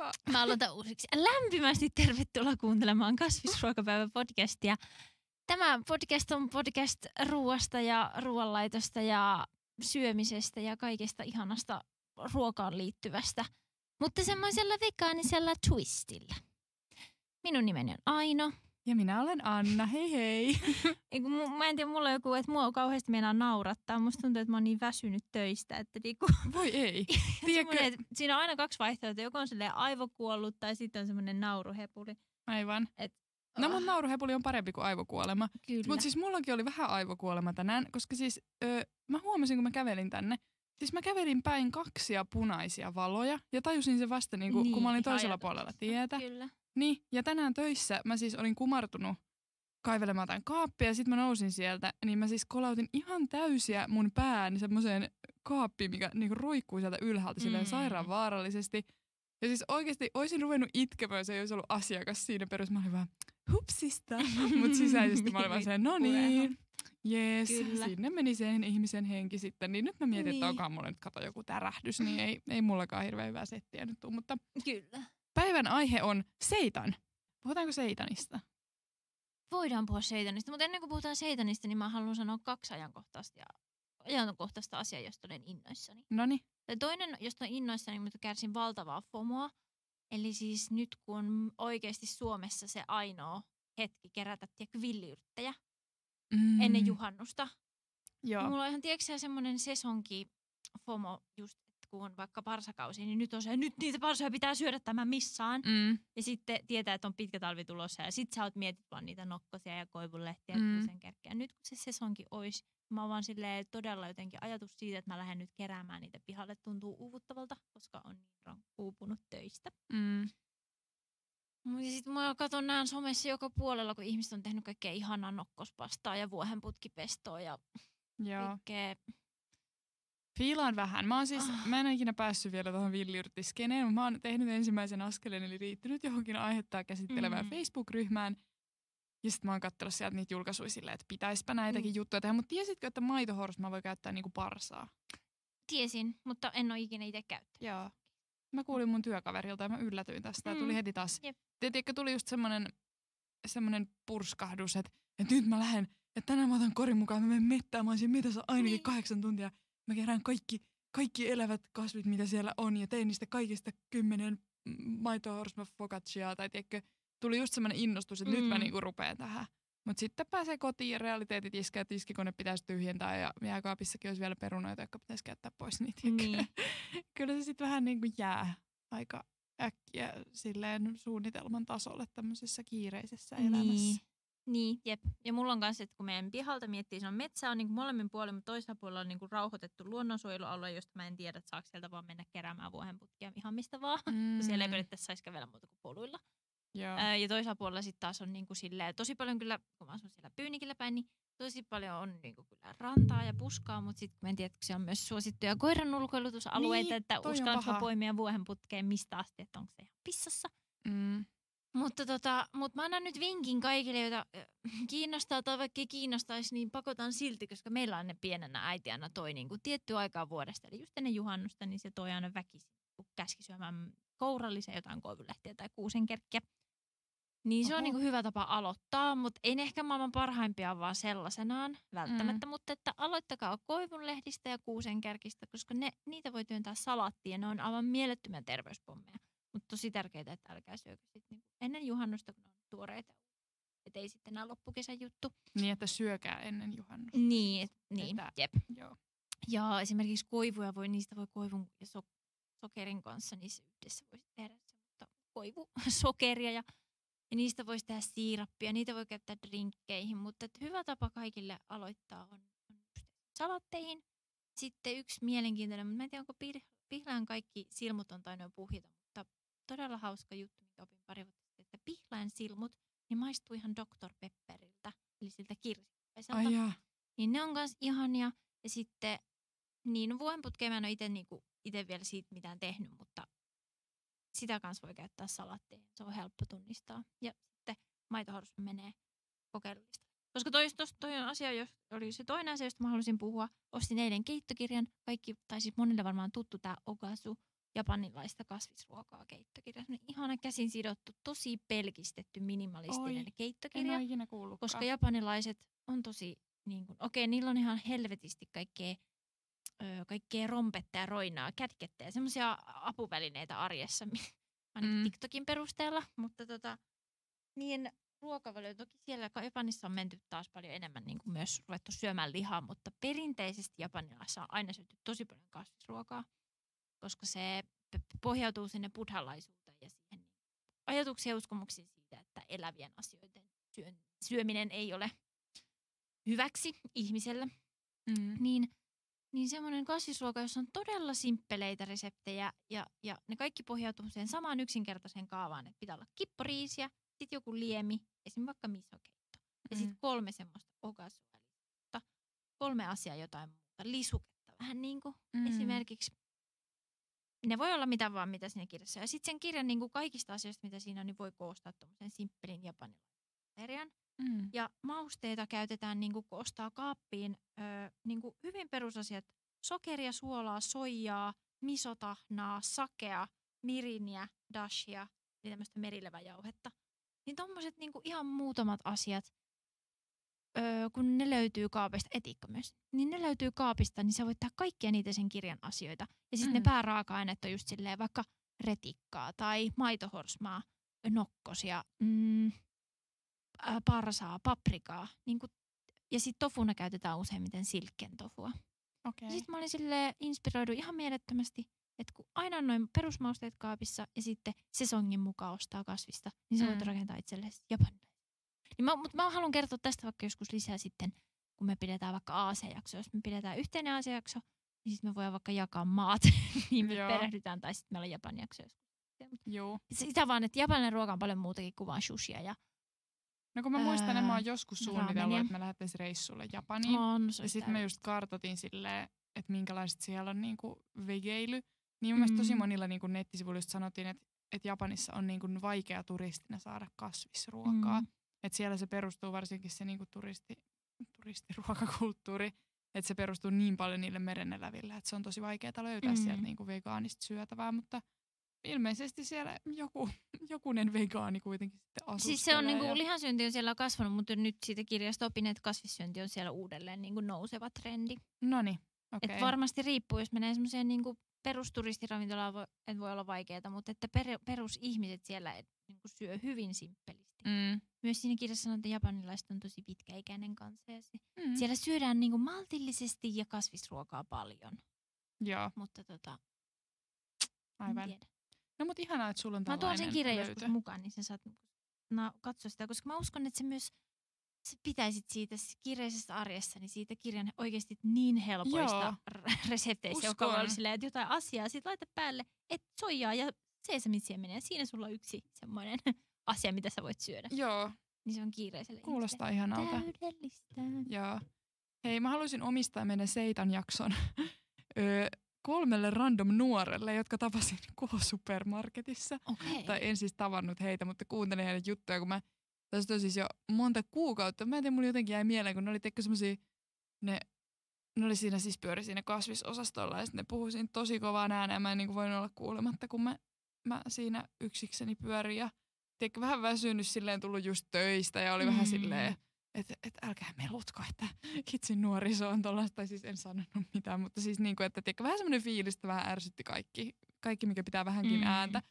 Mahtavaa. Mä aloitan uusiksi. Lämpimästi tervetuloa kuuntelemaan Kasvisruokapäivä-podcastia. Tämä podcast on podcast ruoasta ja ruoanlaitosta ja syömisestä ja kaikesta ihanasta ruokaan liittyvästä, mutta semmoisella vegaanisella twistillä. Minun nimeni on Aino. Ja minä olen Anna, hei hei. Eiku, mä en tiedä, mulla on joku, että mua on kauheasti meinaa naurattaa. Musta tuntuu, että mä oon niin väsynyt töistä, että niinku, Voi ei. semmonen, että siinä on aina kaksi vaihtoehtoa. Joko on silleen aivokuollut tai sitten on semmoinen nauruhepuli. Aivan. Et, No oh, mun nauruhepuli on parempi kuin aivokuolema. Kyllä. Mutta siis mullakin oli vähän aivokuolema tänään, koska siis öö, mä huomasin, kun mä kävelin tänne, siis mä kävelin päin kaksia punaisia valoja ja tajusin se vasta, niin kun, kun mä olin ihan toisella puolella tietä. Kyllä. Niin, ja tänään töissä mä siis olin kumartunut kaivelemaan jotain kaappia ja sitten mä nousin sieltä, niin mä siis kolautin ihan täysiä mun pään semmoiseen kaappiin, mikä niinku roikkuu sieltä ylhäältä silleen Mm. sairaan vaarallisesti. Ja siis oikeasti olisin ruvennut itkemään, jos ei olisi ollut asiakas siinä perus. Mä olin vaan, hupsista. Mutta sisäisesti mä olin vaan no niin, jees, sinne meni sen ihmisen henki sitten. Niin nyt mä mietin, että Niin. onkaan mulla nyt kato joku tärähdys, niin ei, ei mullakaan hirveän hyvää settiä nyt tuu. Mutta Kyllä. Päivän aihe on seitan. Puhutaanko seitanista? Voidaan puhua seitanista, mutta ennen kuin puhutaan seitanista, niin mä haluan sanoa kaksi ajankohtaista, ja, ajankohtaista asiaa, josta olen innoissani. Noni. Ja toinen, josta olen innoissani, mutta kärsin valtavaa FOMOa. Eli siis nyt kun on oikeasti Suomessa se ainoa hetki kerätä tiedätkö, villiyrttejä Mm. ennen juhannusta. Joo. Mulla on ihan tiedätkö, semmoinen sesonki FOMO just, kun on vaikka parsakausi, niin nyt on se, nyt niitä parsoja pitää syödä tämän missaan. Mm. Ja sitten tietää, että on pitkä talvi tulossa ja sit sä oot mietit vaan niitä nokkosia ja koivunlehtiä Mm. ja kuusenkerkkiä. Nyt kun se sesonkin olisi, mä oon vaan silleen todella jotenkin ajatus siitä, että mä lähden nyt keräämään niitä pihalle tuntuu uuvuttavalta, koska on niin uupunut töistä. Mm. Mut Ja sitten mä katson näen somessa joka puolella, kun ihmiset on tehnyt kaikkea ihanaa nokkospastaa ja vuohenputkipestoa ja Joo. kaikkea. Fiilaan vähän. Mä, oon siis, Ah. mä en ole ikinä päässyt vielä tuohon villiyrttiskeneen, mutta mä oon tehnyt ensimmäisen askeleen, eli riittynyt johonkin aihetta käsittelevään Mm. Facebook-ryhmään. Ja sitten mä oon katsellut sieltä niitä julkaisuja silleen, että pitäispä näitäkin Mm. juttuja tehdä. Mutta tiesitkö, että maitohorsmaa voi käyttää niinku parsaa? Tiesin, mutta en ole ikinä itse käyttänyt. Joo. Mä kuulin mun työkaverilta ja mä yllätyin tästä. Mm. Tuli heti taas. Jep. Tiedätkö, tuli just semmonen, semmonen purskahdus, että, että nyt mä lähden, että tänään mä otan korin mukaan, mä menen mettään, mä siinä metässä ainakin Niin. kahdeksan tuntia. Mä kerään kaikki, kaikki elävät kasvit, mitä siellä on, ja tein niistä kaikista kymmenen maitohorsma focacciaa, tai tiedätkö, tuli just semmoinen innostus, että mm. nyt mä Mm. niinku rupeen tähän. Mutta sitten pääsee kotiin ja realiteetit iskee, että tiskikone pitäisi tyhjentää ja jääkaapissakin olisi vielä perunoita, jotka pitäisi käyttää pois. Niin? Niin. Kyllä se sitten vähän niin kuin jää aika äkkiä silleen suunnitelman tasolle tämmöisessä kiireisessä elämässä. Niin. Jep. Ja mulla on kanssa, että kun meidän pihalta miettii, se on metsä on niin molemmin puolin, mutta toisella puolella on niin kuin rauhoitettu luonnonsuojelualue, josta mä en tiedä, että saako sieltä vaan mennä keräämään vuohenputkia ihan mistä vaan. Mm. Siellä ei periaatteessa saisi kävellä muuta kuin poluilla. Joo. Ää, ja toisella puolella sitten taas on niin kuin silleen, tosi paljon kyllä, kun mä asun siellä Pyynikillä päin, niin tosi paljon on niin kuin kyllä rantaa ja puskaa, mutta sitten mä en tiedä, että siellä on myös suosittuja koiran ulkoilutusalueita, Niin, että uskallanko poimia vuohenputkeen mistä asti, että onko se ihan pissassa. Mm. Mutta tota, mut mä annan nyt vinkin kaikille, joita ö, kiinnostaa tai vaikka ei kiinnostaisi, niin pakotan silti, koska meillä on ne pienenä äiti aina toi niin kuin tietty aikaa vuodesta. Eli just ennen juhannusta, niin se toi aina väkisin, kun käski syömään kourallisen jotain koivulehtiä tai kuusenkerkkiä. Niin se on niin kuin hyvä tapa aloittaa, mutta ei ne ehkä maailman parhaimpia vaan sellaisenaan välttämättä. Mm. Mutta että aloittakaa koivunlehdistä ja kuusenkärkistä, koska ne, niitä voi työntää salaattiin ja ne on aivan mielettömiä terveyspommeja. Mutta tosi tärkeää, että älkää syökö sit niinku ennen juhannusta, kun on tuoreita. Että ei sitten enää loppukesän juttu. Niin, että syökää ennen juhannusta. Niin, et, niin Että- jep. Joo. Ja esimerkiksi koivuja voi, niistä voi koivun ja so, sokerin kanssa, se yhdessä voisi tehdä semmoista koivusokeria ja, ja niistä voisi tehdä siirappia, niitä voi käyttää drinkkeihin, mutta et hyvä tapa kaikille aloittaa on, on salatteihin. Sitten yksi mielenkiintoinen, mutta mä en tiedä onko pih- pihlajan kaikki silmut on tainnut puhjeta, todella hauska juttu, minkä opin pari vuotta sitten, että pihlajan silmut, niin maistuu ihan Dr. Pepperiltä, eli siltä kirsikkaiselta. Ai. Niin ne on kans ihania. Ja sitten, niin vuohenputkea mä en ole itse niinku, ite vielä siitä mitään tehnyt, mutta sitä kanssa voi käyttää salattiin. Se on helppo tunnistaa. Ja sitten maitohorsma menee kokeilulistalle. Koska toi, tos, toi on asia, jos oli se toinen asia, josta mä halusin puhua. Ostin eilen keittokirjan. Kaikki, tai siis monille varmaan tuttu tämä Ogasu japanilaista kasvisruokaa keittokirja. Semmoinen ihana käsin sidottu, tosi pelkistetty, minimalistinen Oi, keittokirja. En ikinä kuullutkaan. Koska japanilaiset on tosi, niin kuin, okei, niillä on ihan helvetisti kaikkea, ö, kaikkea rompetta ja roinaa, kätkettä ja semmoisia apuvälineitä arjessa, ainakin Mm. TikTokin perusteella. Mutta tota, niin ruokavalio, toki siellä Japanissa on menty taas paljon enemmän niin kuin myös ruvettu syömään lihaa, mutta perinteisesti Japanilassa on aina syöty tosi paljon kasvisruokaa, koska se pohjautuu sinne buddhalaisuuteen ja siihen ajatuksiin ja uskomuksiin siitä, että elävien asioiden syöminen ei ole hyväksi ihmiselle, Mm. niin, niin semmoinen kasvisruoka, jossa on todella simppeleitä reseptejä ja, ja ne kaikki pohjautuu siihen samaan yksinkertaiseen kaavaan, että pitää olla kipporiisiä, sitten joku liemi, esimerkiksi vaikka misokeitto. Ja sitten Mm. kolme semmoista okasuolisuutta, kolme asiaa jotain muuta, lisuketta vähän niin kuin Mm. esimerkiksi. Ne voi olla mitä vaan, mitä siinä kirjassa. Ja sitten sen kirjan niin kuin kaikista asioista, mitä siinä on, niin voi koostaa tuommoisen simppelin japanilaisen aterian. Mm. Ja mausteita käytetään niin kuin ostaa kaappiin ö, niin kuin hyvin perusasiat. Sokeria, suolaa, soijaa, misotahnaa, sakea, miriniä, dashia, eli tämmöistä merileväjauhetta. Niin tommoset niin kuin ihan muutamat asiat, ö, kun ne löytyy kaapista, etiikka myös, niin ne löytyy kaapista, niin sä voit tehdä kaikkia niitä sen kirjan asioita. Ja sitten mm. ne pääraaka-aineet on just silleen vaikka retikkaa tai maitohorsmaa, nokkosia, mm, parsaa, paprikaa. Niin kuin, ja sitten tofuna käytetään useimmiten silkken tofua. Okei. Sitten mä olin sille inspiroidu ihan mielettömästi, että kun aina on noin perusmausteet kaapissa ja sitten sesongin mukaan ostaa kasvista, niin sä voit Mm. rakentaa itsellesi japanilaisen. Niin mä, mutta mä haluan kertoa tästä vaikka joskus lisää sitten, kun me pidetään vaikka Aasia-jakso. Jos me pidetään yhteinen Aasia-jakso, niin sitten me voidaan vaikka jakaa maat, niin me Joo. perehdytään, tai sitten meillä on Japan jakso. Joo. Sitä vaan, että japanilainen ruoka on paljon muutakin kuin vaan sushia ja No kun mä muistan, että mä oon joskus suunnitellut, että me lähdettäisiin reissulle Japaniin. on, se Ja sitten me just kartotin silleen, että minkälaiset siellä on niinku vegeily. Niin mun mielestä tosi Mm. monilla niinku nettisivuilla just sanottiin, että, että Japanissa on niinku vaikea turistina saada kasvisruokaa. Mm. Että siellä se perustuu varsinkin se niinku turisti, turistiruokakulttuuri, että se perustuu niin paljon niille mereneläville, että se on tosi vaikeaa löytää Mm. sieltä niinku vegaanista syötävää, mutta ilmeisesti siellä joku, jokunen vegaani kuitenkin sitten asustelee. Siis se on niinku, ja- lihansyönti on siellä kasvanut, mutta nyt siitä kirjasta opin, että kasvissyönti on siellä uudelleen niinku nouseva trendi. Noniin, Okay. okei. Et varmasti riippuu, jos menee semmoiseen niinku perusturistiravintolaan, voi, et voi olla vaikeaa, mutta että per, perusihmiset siellä et, niinku syö hyvin simppelisti. Mm. Myös siinä kirjassa sanotaan, että japanilaiset on tosi pitkäikäinen kanssa. Ja se, Mm. Siellä syödään niinku maltillisesti ja kasvisruokaa paljon, Joo, mutta tota, aivan. tiedä. No mut ihanaa, että sulla on Mä tuon sen kirjan löytö. joskus mukaan, niin sen saat niinku na- katsoa sitä, koska mä uskon, että se myös sä pitäisit siitä kirjallisesta arjessa, niin siitä kirjan oikeasti niin helpoista Joo. resepteistä, joka Uskon. silleen, että jotain asiaa, sit laita päälle, et soijaa ja seesamitsiemeniä. Siinä sulla on yksi semmoinen asia, mitä sä voit syödä. Joo, Niin se on kiireiselle kuulostaa ihmiselle ihanalta. täydellistä. Joo. Hei, mä haluaisin omistaa meidän Seitan jakson öö, kolmelle random nuorelle, jotka tapasin K-supermarketissa. Okei. Tai en siis tavannut heitä, mutta kuuntelin heidän juttuja, kun mä tästä on siis jo monta kuukautta. Mä en tiedä, mulla jotenkin jäi mieleen, kun ne oli teikö semmosia, ne, ne oli siinä siis pyöri siinä kasvisosastolla ja sitten ne puhui siinä tosi kovaan ääneen. Mä en niin voinut olla kuulematta, kun mä, mä siinä yksikseni pyörin ja teikö, vähän väsynyt silleen tullut just töistä ja oli mm. vähän silleen, että et, älkää melutko, että kitsin nuoriso on tollaista, tai siis en sanonut mitään, mutta siis niin kuin, että tiedätkö, vähän semmoinen fiilis, että vähän ärsytti kaikki, kaikki mikä pitää vähänkin Mm. ääntä.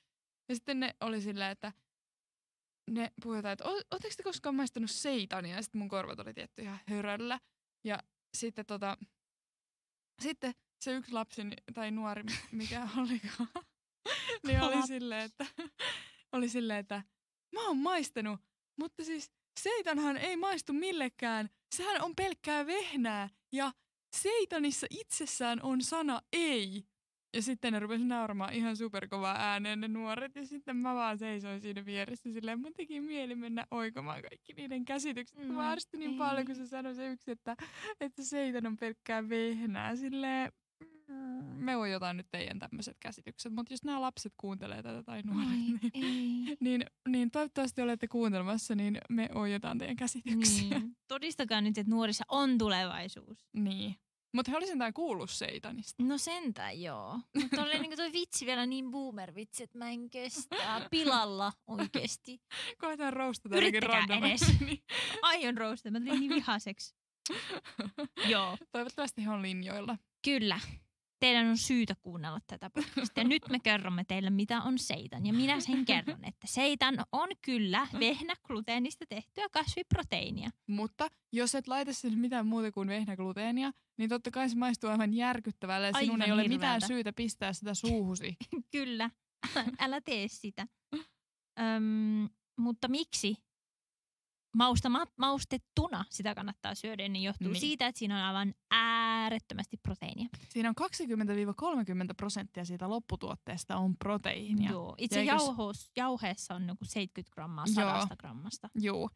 Ja sitten ne oli silleen, että ne puhutaan, että ootteko te koskaan maistanut seitania? Ja sitten mun korvat oli tietty ihan höröllä. Ja sitten tota, sitten se yksi lapsi tai nuori, mikä olikaan, niin oli silleen, että, oli silleen, että mä oon maistanut, mutta siis seitanhan ei maistu millekään. Sehän on pelkkää vehnää ja seitanissa itsessään on sana ei. Ja sitten ne rupesi nauramaan ihan superkovaa ääneen ne nuoret. Ja sitten mä vaan seisoin siinä vieressä silleen, mun teki mieli mennä oikomaan kaikki niiden käsitykset. Mm, mä arvostin niin ei. paljon, kun se sanoi se yksi, että, että seitan on pelkkää vehnää. Silleen, mm, me ojotaan nyt teidän tämmöiset käsitykset. Mutta jos nämä lapset kuuntelee tätä tai nuoret, Ai, niin, ei. niin, niin toivottavasti olette kuuntelemassa, niin me ojotaan teidän käsityksiä. Niin. Todistakaa nyt, että nuorissa on tulevaisuus. Niin. Mutta he olisivat sentään kuullut seitanista. No sentään joo. Mutta oli niinku toi vitsi vielä niin boomer-vitsi, että mä en kestä. Pilalla oikeesti. Koetaan roustata Yrittäkää edes. niin. Aion roastaa, mä tulin niin vihaseksi. joo. Toivottavasti he on linjoilla. Kyllä. Teidän on syytä kuunnella tätä podcastia. Nyt me kerromme teille, mitä on seitan. Ja minä sen kerron, että seitan on kyllä vehnägluteenista tehtyä kasviproteiinia. Mutta jos et laita sinne mitään muuta kuin vehnägluteenia, niin totta kai se maistuu aivan järkyttävälle ja sinun Aivan ei ole hirveältä. mitään syytä pistää sitä suuhusi. Kyllä, älä tee sitä. Öm, mutta miksi maustama, maustettuna sitä kannattaa syödä, niin johtuu Niin. niin. siitä, että siinä on aivan äärettömästi proteiinia. Siinä on 20-30 prosenttia siitä lopputuotteesta on proteiinia. Joo. Itse eikös- jauhos, jauheessa on joku 70 grammaa Joo. 100 grammasta. Joo.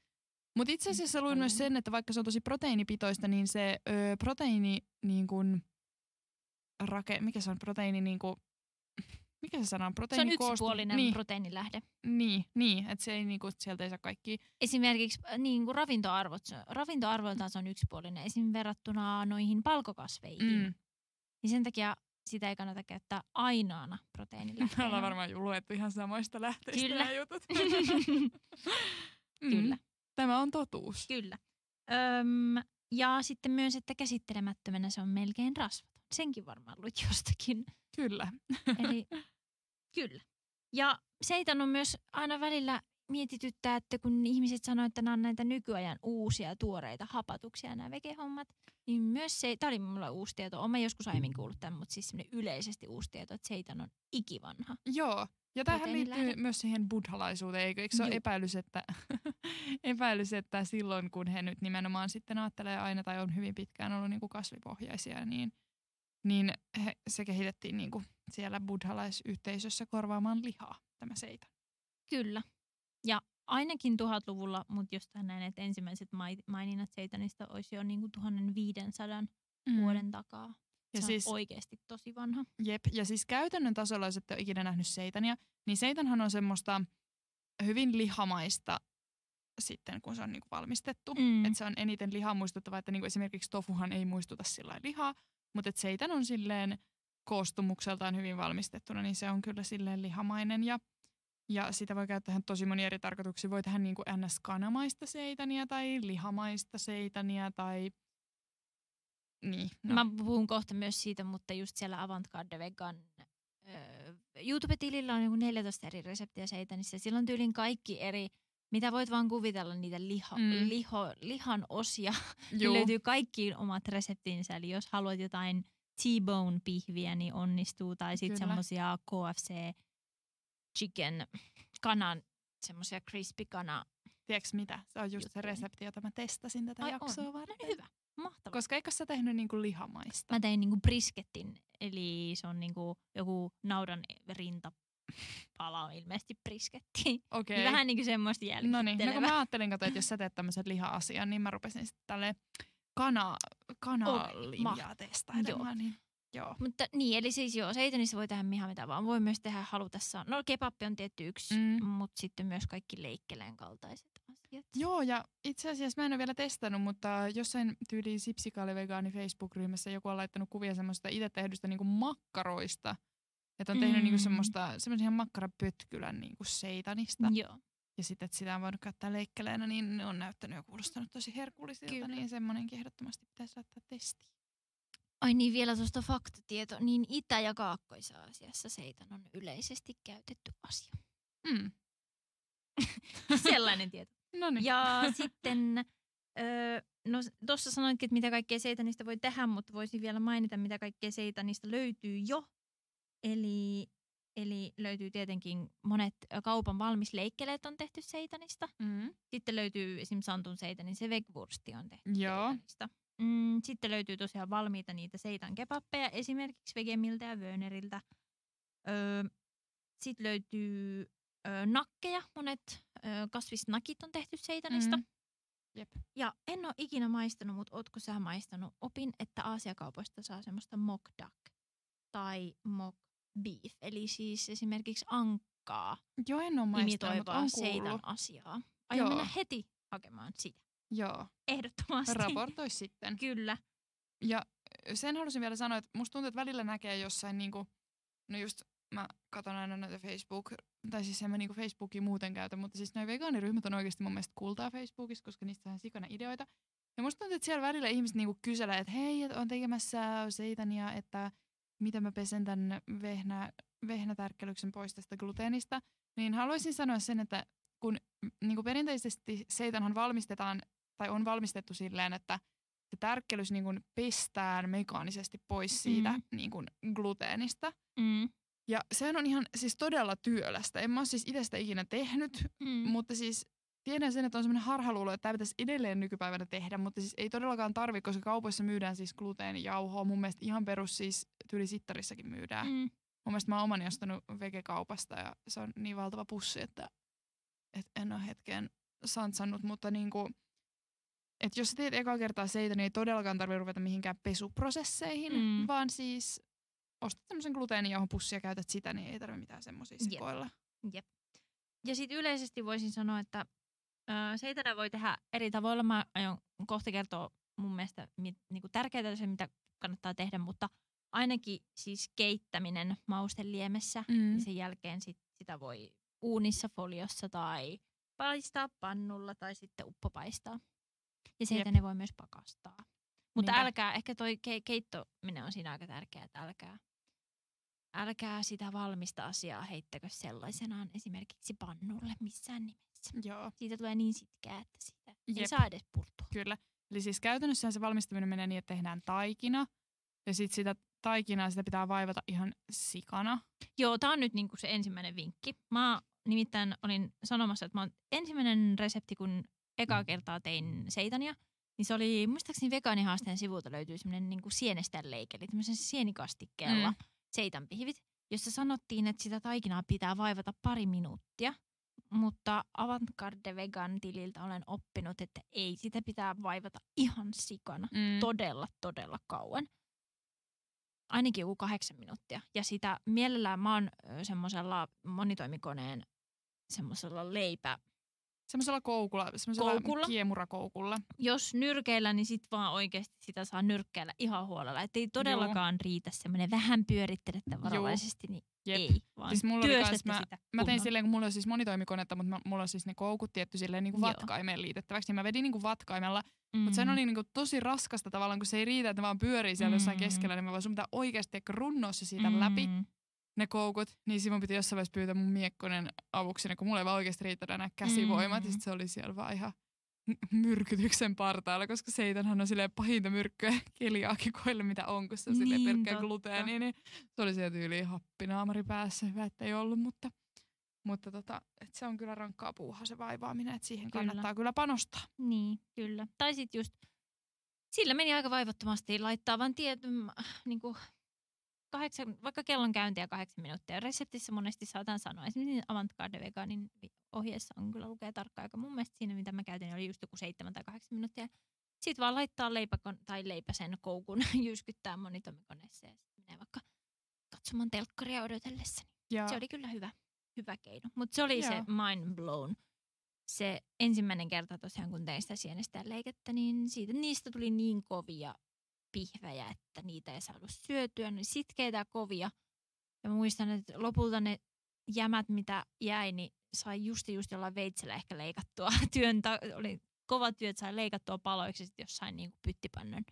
Mutta itse asiassa luin myös sen, että vaikka se on tosi proteiinipitoista, niin se ö, proteiini niin kun, rake, mikä se on proteiini niin kun, mikä se sana on? Se on Proteiini yksipuolinen niin, proteiinilähde. niin, niin, että se ei niinku, sieltä ei saa kaikki. Esimerkiksi äh, niin kuin ravintoarvot, ravintoarvoiltaan se on yksipuolinen. Esim. verrattuna noihin palkokasveihin. Mm. Niin sen takia sitä ei kannata käyttää ainoana Me proteiinilähteenä. ollaan varmaan luettu ihan samoista lähteistä Kyllä. nämä jutut. Mm. Kyllä. Tämä on totuus. Kyllä. Öm, ja sitten myös, että käsittelemättömänä se on melkein rasvaton. Senkin varmaan luit jostakin. Kyllä. Eli kyllä. Ja seitan on myös aina välillä mietityttää, että kun ihmiset sanoo, että nämä on näitä nykyajan uusia tuoreita hapatuksia nämä vegehommat, niin myös se, tämä oli mulla uusi tieto, olen joskus aiemmin kuullut tämän, mutta siis yleisesti uusi tieto, että seitan on ikivanha. Joo. Ja tähän liittyy Proteiinilähde. myös siihen buddhalaisuuteen, eikö, eikö se ole epäilys että, epäilys, että silloin kun he nyt nimenomaan sitten ajattelee aina tai on hyvin pitkään ollut niin kuin kasvipohjaisia, niin, niin he, se kehitettiin niin kuin siellä buddhalaisyhteisössä korvaamaan lihaa, tämä seita. Kyllä. Ja ainakin 1000-luvulla, mutta jostain näin, että ensimmäiset mai- maininnat seitanista olisi jo niin kuin 1500 mm. vuoden takaa. Ja se siis- on oikeasti tosi vanha. Jep, ja siis käytännön tasolla, jos ette ole ikinä nähnyt seitania, niin seitanhan on semmoista hyvin lihamaista sitten, kun se on niinku valmistettu. Mm. Että se on eniten lihaa muistuttava, että niinku esimerkiksi tofuhan ei muistuta sillä lihaa, mutta seitan on silleen koostumukseltaan hyvin valmistettuna, niin se on kyllä silleen lihamainen ja ja sitä voi käyttää tosi monia eri tarkoituksia. Voi tehdä niin kuin ns-kanamaista seitania tai lihamaista seitania tai niin. No. Mä puhun kohta myös siitä, mutta just siellä Avantgarde Vegan öö, YouTube-tilillä on joku 14 eri reseptiä seitanissa. Sillä on tyylin kaikki eri, mitä voit vaan kuvitella niitä liha, Mm. liho, lihan osia. Niin Juu. löytyy kaikkiin omat reseptinsä. Eli jos haluat jotain T-bone pihviä, niin onnistuu. Tai sitten Kyllä. semmosia KFC chicken kanan, semmosia crispy kana. Tiedätkö mitä? Se on just se juttuja. resepti, jota mä testasin tätä Ai jaksoa on. varten. No niin, hyvä. Mahtavaa. Koska eikö sä tehnyt niinku lihamaista? Mä tein niinku briskettin, eli se on niinku joku naudan rintapala on ilmeisesti brisketti. Okei. Okay. Vähän niinku semmoista No niin, no kun mä ajattelin, kato, että jos sä teet tämmöisen liha-asian, niin mä rupesin sitten tälle kana, kanalinjaa mahtavaa. testailemaan. Niin, joo. Mutta niin, eli siis joo, seitanissa voi tehdä ihan mitä vaan. Voi myös tehdä halutessaan. No kebappi on tietty yksi, Mm. mutta sitten myös kaikki leikkeleen kaltaiset asiat. Joo, ja itse asiassa mä en ole vielä testannut, mutta jossain tyyliin Sipsikaali vegaani Facebook-ryhmässä joku on laittanut kuvia semmoista itse tehdystä niinku makkaroista. Että on tehnyt Mm. niinku semmoista, semmoisen ihan makkarapötkylän niinku seitanista. Joo. Ja sitten, että sitä on voinut käyttää leikkeleenä, niin ne on näyttänyt ja kuulostanut tosi herkullisilta. Kyllä. Niin semmoinenkin ehdottomasti pitäisi laittaa testiin. Ai niin, vielä tuosta faktatieto. Niin Itä- ja Kaakkois-Aasiassa seitan on yleisesti käytetty asia. Mm. Sellainen tieto. No niin. Ja sitten, öö, no tuossa sanoitkin, että mitä kaikkea seitanista voi tehdä, mutta voisin vielä mainita, mitä kaikkea seitanista löytyy jo. Eli, eli löytyy tietenkin monet kaupan valmisleikkeleet on tehty seitanista. Mm. Sitten löytyy esim. Santun seitanin se vegwursti on tehty Joo. seitanista. Mm, sitten löytyy tosiaan valmiita niitä seitan kebappeja, esimerkiksi Vegemiltä ja Wöneriltä. Öö, sitten löytyy öö, nakkeja, monet öö, kasvisnakit on tehty seitanista. Mm. Jep. Ja en ole ikinä maistanut, mutta ootko sä maistanut? Opin, että Aasiakaupoista saa semmoista mock duck tai mock beef, eli siis esimerkiksi ankkaa Joo, en ole mutta imitoivaa on seitan asiaa. Aion Joo. mennä heti hakemaan sitä. Joo, Ehdottomasti. raportoi sitten. Kyllä. Ja sen halusin vielä sanoa, että musta tuntuu, että välillä näkee jossain niinku, no just mä katson aina noita Facebook, tai siis en mä niinku Facebookia muuten käytä, mutta siis noin vegaaniryhmät on oikeasti mun mielestä kultaa Facebookissa, koska niistä on sikana ideoita. Ja musta tuntuu, että siellä välillä ihmiset niinku kyselee, että hei, et on tekemässä seitania, että miten mä pesen tämän vehnä, vehnätärkkelyksen pois tästä gluteenista. Niin haluaisin sanoa sen, että kun niinku perinteisesti seitanhan valmistetaan, tai on valmistettu silleen, että se tärkkelys niin kuin pestään mekaanisesti pois siitä Mm. niin kuin gluteenista. Mm. Ja sehän on ihan siis todella työlästä. En mä ole siis itse sitä ikinä tehnyt, Mm. mutta siis tiedän sen, että on semmoinen harhaluulo, että tämä pitäisi edelleen nykypäivänä tehdä, mutta siis ei todellakaan tarvi, koska kaupoissa myydään siis gluteenijauhoa. Mun mielestä ihan perus siis tyyli sittarissakin myydään. Mm. Mun mielestä mä oon omani ostanut vegekaupasta ja se on niin valtava pussi, että, että en ole hetkeen sansannut, mutta niinku, että jos sä teet eka kertaa seitä, niin ei todellakaan tarvitse ruveta mihinkään pesuprosesseihin, Mm. vaan siis ostat tämmöisen gluteenijauhopussin ja käytät sitä, niin ei tarvitse mitään semmoisia Jep. sekoilla. Ja sitten yleisesti voisin sanoa, että seitänä voi tehdä eri tavoilla. Mä aion kohta kertoa mun mielestä mit, niinku tärkeää se, mitä kannattaa tehdä, mutta ainakin siis keittäminen mausteliemessä. Mm. Ja sen jälkeen sit, sitä voi uunissa, foliossa tai paistaa pannulla tai sitten uppopaistaa. Ja siitä Jep. ne voi myös pakastaa. Mutta Niinpä. älkää, ehkä toi ke- keittominen on siinä aika tärkeää, että älkää, älkää sitä valmista asiaa heittäkö sellaisenaan esimerkiksi pannulle missään nimessä. Joo, Siitä tulee niin sitkeää, että siitä ei Jep. saa edes purtua. kyllä. Eli siis käytännössä se valmistaminen menee niin, että tehdään taikina ja sitten sitä taikinaa sitä pitää vaivata ihan sikana. Joo, tää on nyt niinku se ensimmäinen vinkki. Mä nimittäin olin sanomassa, että mä ensimmäinen resepti, kun ekaa kertaa tein seitania, niin se oli, muistaakseni vegaanihaasteen sivulta löytyy semmoinen niinku sienestän leike, eli tämmöisen sienikastikkeella Mm. mm. seitanpihvit, jossa sanottiin, että sitä taikinaa pitää vaivata pari minuuttia. Mutta Avantgarde Vegan tililtä olen oppinut, että ei, sitä pitää vaivata ihan sikana Mm. todella, todella kauan. Ainakin joku kahdeksan minuuttia. Ja sitä mielellään mä oon semmoisella monitoimikoneen semmoisella leipä. Semmoisella koukulla, semmoisella Koukulla? kiemurakoukulla. Jos nyrkeillä, niin sit vaan oikeasti sitä saa nyrkkeillä ihan huolella. Että ei todellakaan riitä semmoinen vähän pyörittelette varovaisesti, niin Jep. ei. Vaan Siis mulla oli kans- työstätte sitä Mä tein silleen, kun mulla on siis monitoimikonetta, mutta mä, mulla on siis ne koukut tietty silleen niin kuin Joo. vatkaimeen liitettäväksi. Niin mä vedin niin kuin vatkaimella, mm. mutta Mm. oli niin kuin tosi raskasta tavallaan, kun se ei riitä, että ne vaan pyörii siellä mm. jossain keskellä, niin mä vaan sun pitää oikeasti runnoa se siitä mm. läpi. Ne koukut. Niin siinä mun piti jossain vaiheessa pyytää mun miekkonen avuksi, kun mulla ei vaan oikeasti riittänyt enää käsivoimat. Mm. Ja sit se oli siellä vaan ihan myrkytyksen partaalla, koska seitanhan on silleen pahinta myrkkyä keliaakikoille, mitä on, kun se on silleen Niin, pelkkää gluteenia, niin se oli siellä tyyliin happinaamari päässä. Hyvä, että ei ollut, mutta, mutta tota, et se on kyllä rankkaa puuhaa se vaivaaminen, että siihen Kyllä. kannattaa kyllä panostaa. Niin, kyllä. Tai sitten just, sillä meni aika vaivattomasti laittaa vaan tietyn, niin kuin kahdeksan, vaikka kellon käyntiä kahdeksan minuuttia. Reseptissä monesti saatan sanoa, esimerkiksi Avantgarde Veganin ohjeessa on kyllä lukee tarkkaan aika. Mun mielestä siinä, mitä mä käytin, oli just joku seitsemän tai kahdeksan minuuttia. Sitten vaan laittaa leipäkon, tai leipäsen koukun, jyskyttää monitoimikoneessa ja sitten menee vaikka katsomaan telkkaria odotellessa. Ja, Se oli kyllä hyvä, hyvä keino. Mutta se oli Joo. se mind blown. Se ensimmäinen kerta tosiaan, kun tein sitä sienestä ja leikettä, niin siitä, niistä tuli niin kovia pihvejä, että niitä ei saanut syötyä. Ne oli sitkeitä ja kovia. Ja mä muistan, että lopulta ne jämät, mitä jäi, niin sai just just jollain veitsellä ehkä leikattua. Työn ta- oli kova työ, että sai leikattua paloiksi sit jossain niin pyttipannun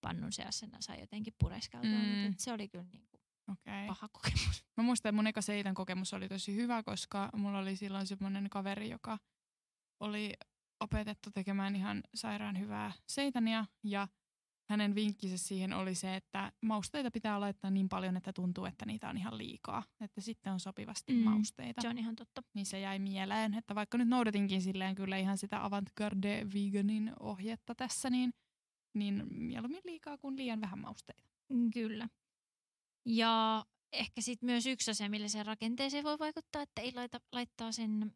pannun seassa. Sai jotenkin pureskeltua. Mm. Mutta se oli kyllä niin kuin okay. paha kokemus. Mä muistan, että mun eka seitan kokemus oli tosi hyvä, koska mulla oli silloin semmoinen kaveri, joka oli opetettu tekemään ihan sairaan hyvää seitania ja hänen vinkkinsä siihen oli se, että mausteita pitää laittaa niin paljon, että tuntuu, että niitä on ihan liikaa. Että sitten on sopivasti Mm, mausteita. Se on ihan totta. Niin se jäi mieleen, että vaikka nyt noudatinkin silleen kyllä ihan sitä avantgarde veganin ohjetta tässä, niin, niin mieluummin liikaa kuin liian vähän mausteita. Mm, Kyllä. Ja ehkä sitten myös yksi asia, millä sen rakenteeseen voi vaikuttaa, että ei laita, laittaa sen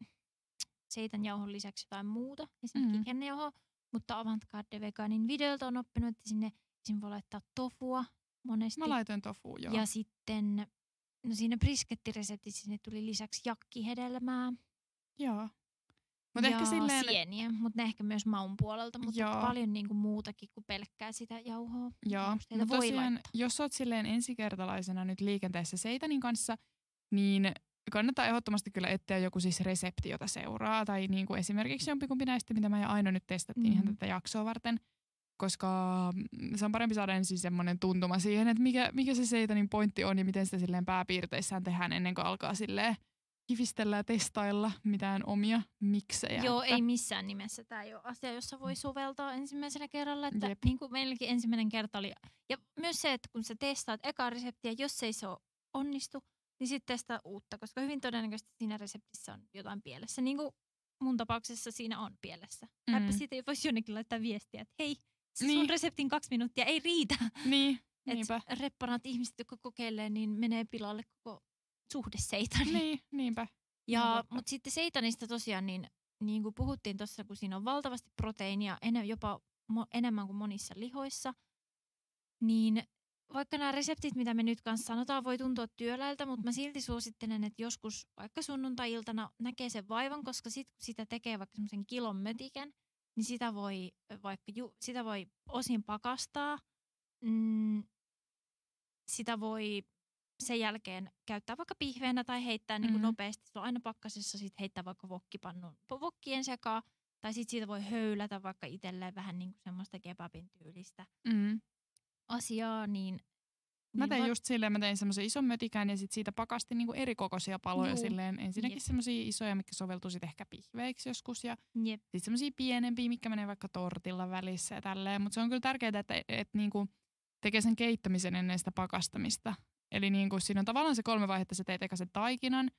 seitan jauhon lisäksi jotain muuta, esimerkiksi Mm. mm. Mutta Avantgarde Veganin videolta on oppinut, että sinne sinne voi laittaa tofua monesti. Mä laitoin tofu, joo. ja sitten no siinä briskettireseptissä sinne tuli lisäksi jakkihedelmää. Joo. Mutta ja ehkä silleen, sieniä, mutta ne ehkä myös maun puolelta, mutta Joo. paljon niinku muutakin kuin pelkkää sitä jauhoa. Joo, mutta voi tosiaan, laittaa. jos oot silleen ensikertalaisena nyt liikenteessä Seitanin kanssa, niin kannattaa ehdottomasti kyllä etsiä joku siis resepti, jota seuraa. Tai niin kuin esimerkiksi jompikumpi näistä, mitä mä ja Aino nyt testattiin mm. ihan tätä jaksoa varten. Koska mm, se on parempi saada ensin semmoinen tuntuma siihen, että mikä, mikä se Seitanin pointti on ja miten sitä silleen pääpiirteissään tehdään ennen kuin alkaa silleen kivistellä ja testailla mitään omia miksejä. Joo, että- ei missään nimessä. Tämä ei ole asia, jossa voi soveltaa ensimmäisellä kerralla. Että Jep. niin kuin meilläkin ensimmäinen kerta oli. Ja myös se, että kun sä testaat eka reseptiä, jos ei se ole onnistu, niin sitten testaa uutta, koska hyvin todennäköisesti siinä reseptissä on jotain pielessä. Niin kuin mun tapauksessa siinä on pielessä. Mm. Mm. siitä voisi jonnekin laittaa viestiä, että hei, se Niin. sun reseptin kaksi minuuttia ei riitä. Niin, niinpä. Että reppanat ihmiset, jotka kokeilee, niin menee pilalle koko suhde seitani. Niin, niinpä. Ja, mutta sitten seitanista tosiaan, niin, niin kuin puhuttiin tuossa, kun siinä on valtavasti proteiinia, enem, jopa mo, enemmän kuin monissa lihoissa, niin vaikka nämä reseptit, mitä me nyt kanssa sanotaan, voi tuntua työläiltä, mutta mä silti suosittelen, että joskus vaikka sunnuntai-iltana näkee sen vaivan, koska sit, kun sitä tekee vaikka semmoisen kilon mötikän, niin sitä voi, vaikka ju, sitä voi osin pakastaa, mm, sitä voi sen jälkeen käyttää vaikka pihveenä tai heittää niin kuin Mm. nopeasti. Se on aina pakkasessa sit heittää vaikka vokkipannun vokkien sekaan. Tai sitten siitä voi höylätä vaikka itselleen vähän niin kuin semmoista kebabin tyylistä Mm. Asiaa. Niin, Mä niin tein va- just silleen, mä tein semmoisen ison mötikän ja sit siitä pakastin niinku eri kokoisia paloja Juu. silleen. Ensinnäkin semmoisia isoja, mitkä soveltuu sit ehkä pihveiksi joskus ja sitten semmoisia pienempiä, mitkä menee vaikka tortilla välissä ja tälleen. Mutta se on kyllä tärkeää, että et, niinku tekee sen keittämisen ennen sitä pakastamista. Eli niinku siinä on tavallaan se kolme vaihetta, sä teet eka sen taikinan,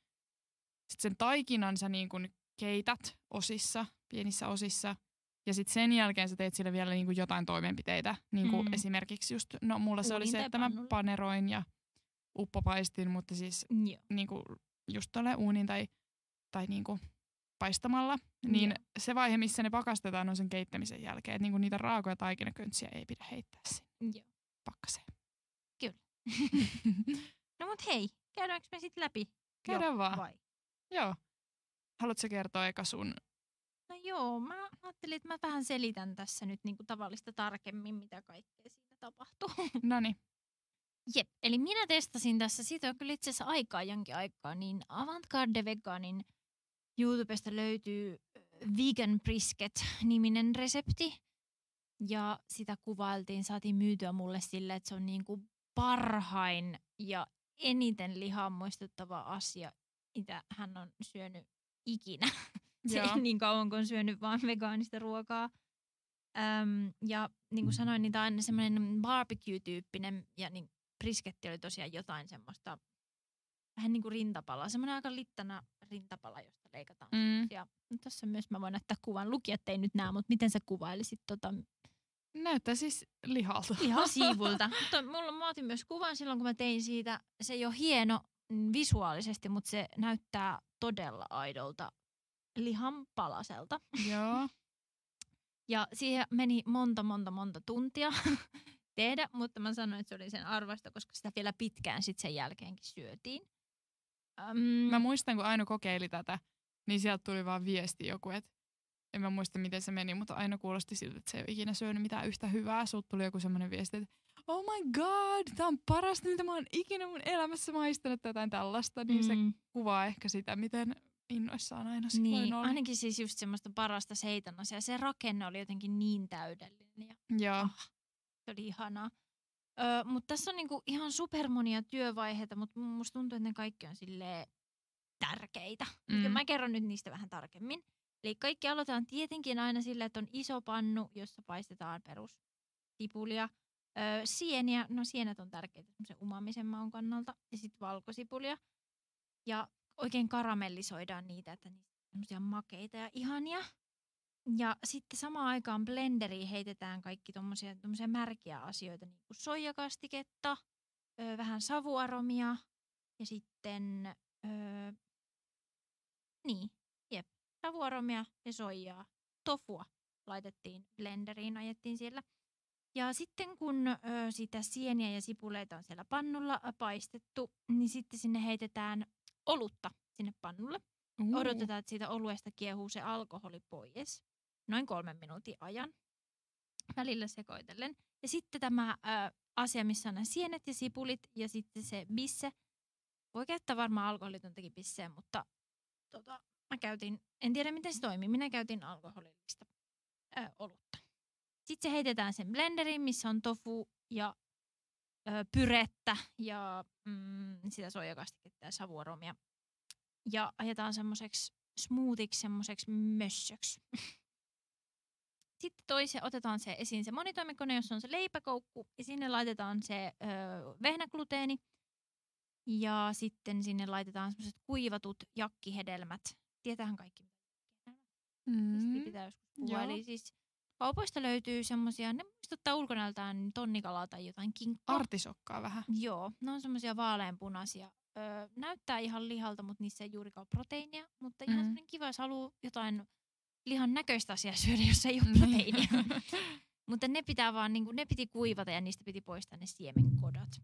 sitten sen taikinan sä niinku keität osissa, pienissä osissa, ja sitten sen jälkeen sä teet sille vielä niinku jotain toimenpiteitä. Niinku Mm. esimerkiksi just, no mulla se oli se, että mä paneroin ja uppopaistin, mutta siis Joo. niinku just tuolle uunin tai, tai niinku paistamalla, niin Joo. se vaihe, missä ne pakastetaan, on sen keittämisen jälkeen. Et niinku niitä raakoja taikinaköntsiä ei pidä heittää sinne Joo. pakkaseen. No mut hei, käydäänkö me sitten läpi? Käydään Jo, vaan. Vai? Joo. Haluatko kertoa eka sun? No joo, mä ajattelin, että mä vähän selitän tässä nyt niinku tavallista tarkemmin, mitä kaikkea siinä tapahtuu. Noni. Jep, eli minä testasin tässä, siitä on kyllä itse asiassa aikaa jonkin aikaa, niin Avantgarde Veganin YouTubesta löytyy Vegan Brisket-niminen resepti. Ja sitä kuvailtiin, saatiin myytyä mulle sille, että se on niinku parhain ja eniten lihaa muistuttava asia, mitä hän on syönyt ikinä. Se Joo. niin kauan, kun on syönyt vain vegaanista ruokaa. Öm, ja niin kuin sanoin, niin tämä on semmoinen barbecue-tyyppinen ja niin brisketti oli tosiaan jotain semmoista vähän niin kuin rintapala, semmoinen aika littana rintapala, josta leikataan. Mm. Ja tuossa myös mä voin näyttää kuvan. Lukijat ei nyt näe, mutta miten sä kuvailisit tota Näyttää siis lihalta. ihan siivulta. Mutta mulla mä otin myös kuvan silloin, kun mä tein siitä. Se ei ole hieno mm, visuaalisesti, mutta se näyttää todella aidolta lihan palaselta. Joo. Ja siihen meni monta, monta, monta tuntia tehdä, mutta mä sanoin, että se oli sen arvoista, koska sitä vielä pitkään sit sen jälkeenkin syötiin. Öm, Mä muistan, kun Aino kokeili tätä, niin sieltä tuli vaan viesti joku, että en mä muista, miten se meni, mutta Aino kuulosti siltä, että se ei ole ikinä syönyt mitään yhtä hyvää. Sulta tuli joku semmoinen viesti, että oh my god, tää on parasta, mitä mä oon ikinä mun elämässä maistanut tai jotain tällaista. Niin se mm, kuvaa ehkä sitä, miten innoissaan Aino silloin niin, oli. ainakin siis just semmoista parasta seitanosia. Ja se rakenne oli jotenkin niin täydellinen ja Joo. Ah, se oli ihanaa. Öö, mutta tässä on niinku ihan supermonia työvaiheita, mutta musta tuntuu, että ne kaikki on silleen tärkeitä. Mm. Mm. Mä kerron nyt niistä vähän tarkemmin. Eli kaikki aloitetaan tietenkin aina sillä, että on iso pannu, jossa paistetaan perustipulia. Öö, sieniä, no sienet on tärkeitä semmoisen umamisen maun kannalta. Ja sitten valkosipulia. Ja oikein karamellisoidaan niitä, että niistä on makeita ja ihania. Ja sitten samaan aikaan blenderiin heitetään kaikki tommosia, tommosia märkiä asioita, niin kuin soijakastiketta, öö, vähän savuaromia ja sitten, öö, niin, jep, savuaromia ja soijaa. Tofua laitettiin blenderiin, ajettiin siellä. Ja sitten kun ö, sitä sieniä ja sipuleita on siellä pannulla ö, paistettu, niin sitten sinne heitetään olutta sinne pannulle. Uu. odotetaan, että siitä oluesta kiehuu se alkoholi pois. Noin kolmen minuutin ajan välillä sekoitellen. Ja sitten tämä ö, asia, missä on nämä sienet ja sipulit ja sitten se bisse. Voi käyttää varmaan alkoholitontakin bisseä, mutta tota, mä käytin, en tiedä miten se toimii, minä käytin alkoholillista ö, olutta. Sitten se heitetään sen blenderiin, missä on tofu ja pyrettä ja mm, sitä soijakastiketta ja savuaromia. Ja ajetaan semmoiseksi smoothiksi, semmoiseksi mössöksi. Sitten toise otetaan se esiin se monitoimikone, jossa on se leipäkoukku ja sinne laitetaan se ö, vehnägluteeni. Ja sitten sinne laitetaan semmoiset kuivatut jakkihedelmät. Tietäähän kaikki, mitä mm. pitää joskus puhua. Joo. Eli siis kaupoista löytyy semmoisia, ne muistuttaa ulkonäöltään tonnikalaa tai jotain kinkkua. Artisokkaa vähän. Joo, ne on semmoisia vaaleanpunaisia. Öö, näyttää ihan lihalta, mutta niissä ei juurikaan ole proteiinia. Mutta ihan Mm. semmoinen kiva, jos haluaa jotain lihan näköistä asiaa syödä, jos ei ole proteiinia. mutta ne pitää vaan, niin ne piti kuivata ja niistä piti poistaa ne siemenkodat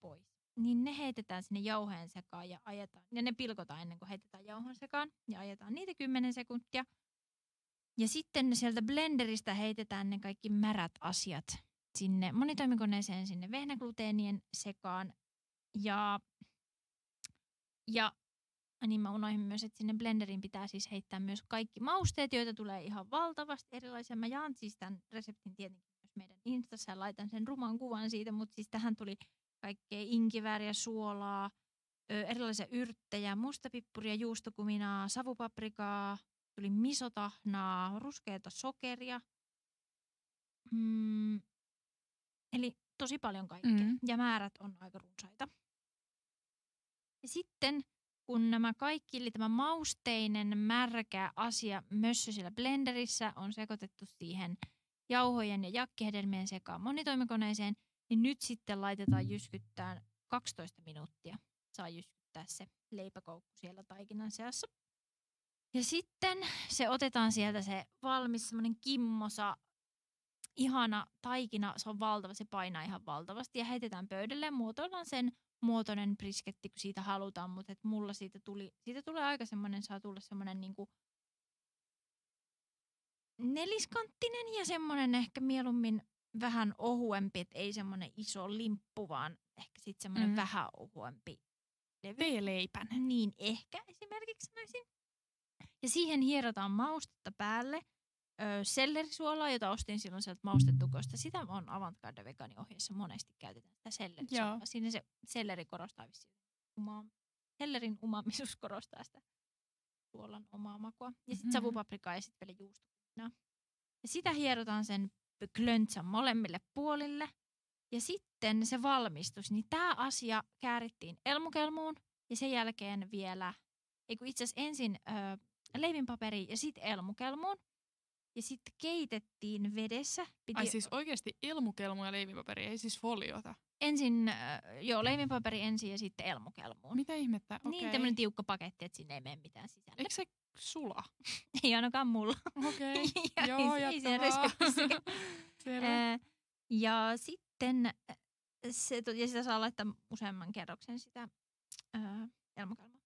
pois. Niin ne heitetään sinne jauheen sekaan ja ajetaan. Ja ne pilkotaan ennen kuin heitetään jauhon sekaan ja ajetaan niitä 10 sekuntia. Ja sitten sieltä blenderistä heitetään ne kaikki märät asiat sinne monitoimikoneeseen sinne vehnägluteenien sekaan. Ja, ja niin mä unohdin myös, että sinne blenderiin pitää siis heittää myös kaikki mausteet, joita tulee ihan valtavasti erilaisia. Mä jaan siis tämän reseptin tietenkin myös meidän Instassa ja laitan sen ruman kuvan siitä, mutta siis tähän tuli kaikkea inkivääriä, suolaa, erilaisia yrttejä, mustapippuria, juustokuminaa, savupaprikaa, tuli misotahnaa, ruskeata sokeria. Mm, eli tosi paljon kaikkea. Mm. Ja määrät on aika runsaita. Ja sitten kun nämä kaikki, eli tämä mausteinen märkä asia mössö siellä blenderissä on sekoitettu siihen jauhojen ja jakkihedelmien sekaan monitoimikoneeseen, niin nyt sitten laitetaan jyskyttään 12 minuuttia. Saa jyskyttää se leipäkoukku siellä taikinan seassa. Ja sitten se otetaan sieltä se valmis semmoinen kimmosa, ihana taikina. Se on valtava, se painaa ihan valtavasti ja heitetään pöydälle ja muotoillaan sen muotoinen brisketti, kun siitä halutaan, mutta et mulla siitä tuli, siitä tulee aika semmoinen, saa tulla semmoinen niinku neliskanttinen ja semmoinen ehkä mieluummin vähän ohuempi, että ei semmoinen iso limppu, vaan ehkä sitten semmoinen Mm. vähän ohuempi levy. V-leipänen. Niin ehkä esimerkiksi sanoisin. Ja siihen hierotaan maustetta päälle. Öö, sellerisuolaa, jota ostin silloin sieltä maustetukosta. Sitä on Avantgarde vegaaniohjeessa monesti käytetään sitä sellerisuolaa. Joo. Siinä se selleri korostaa vissiin. Uma, sellerin umamisuus korostaa sitä suolan omaa makua. Ja sitten Mhm. savupaprikaa ja sitten vielä. Ja sitä hierotaan sen klöntsän molemmille puolille. Ja sitten se valmistus, niin tämä asia käärittiin elmukelmuun ja sen jälkeen vielä, ei kun itse asiassa ensin ö, leivinpaperi ja sitten elmukelmuun. Ja sitten keitettiin vedessä. Piti Ai siis oikeasti ilmukelmu ja leivipaperi, ei siis foliota. ensin, ö, joo, leivinpaperi ensin ja sitten elmukelmuun. Mitä ihmettä? Niin, Okei. tämmöinen tiukka paketti, että sinne ei mene mitään sisälle. Eikö se sula? Ei ainakaan mulla. Okei. Ja Joo, ei. Selvä. Ää, ja sitten ä, se, ja sitä saa laittaa useamman kerroksen sitä elmukelmaa.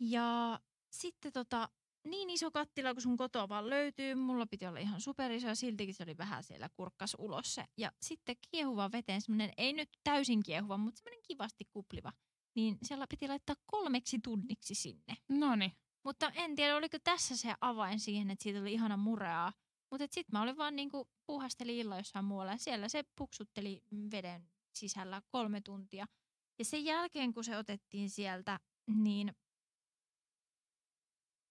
Ja sitten tota, niin iso kattila, kun sun kotoa vaan löytyy. Mulla piti olla ihan superiso ja siltikin se oli vähän siellä kurkkas ulos se. Ja sitten kiehuva veteen semmoinen, ei nyt täysin kiehuva, mutta semmoinen kivasti kupliva. Niin siellä piti laittaa kolmeksi tunniksi sinne. Noniin. Mutta en tiedä, oliko tässä se avain siihen, että siitä oli ihana mureaa. Mutta sitten mä olin vaan niinku puhastelin illa jossain muualla ja siellä se puksutteli veden sisällä kolme tuntia. Ja sen jälkeen, kun se otettiin sieltä, niin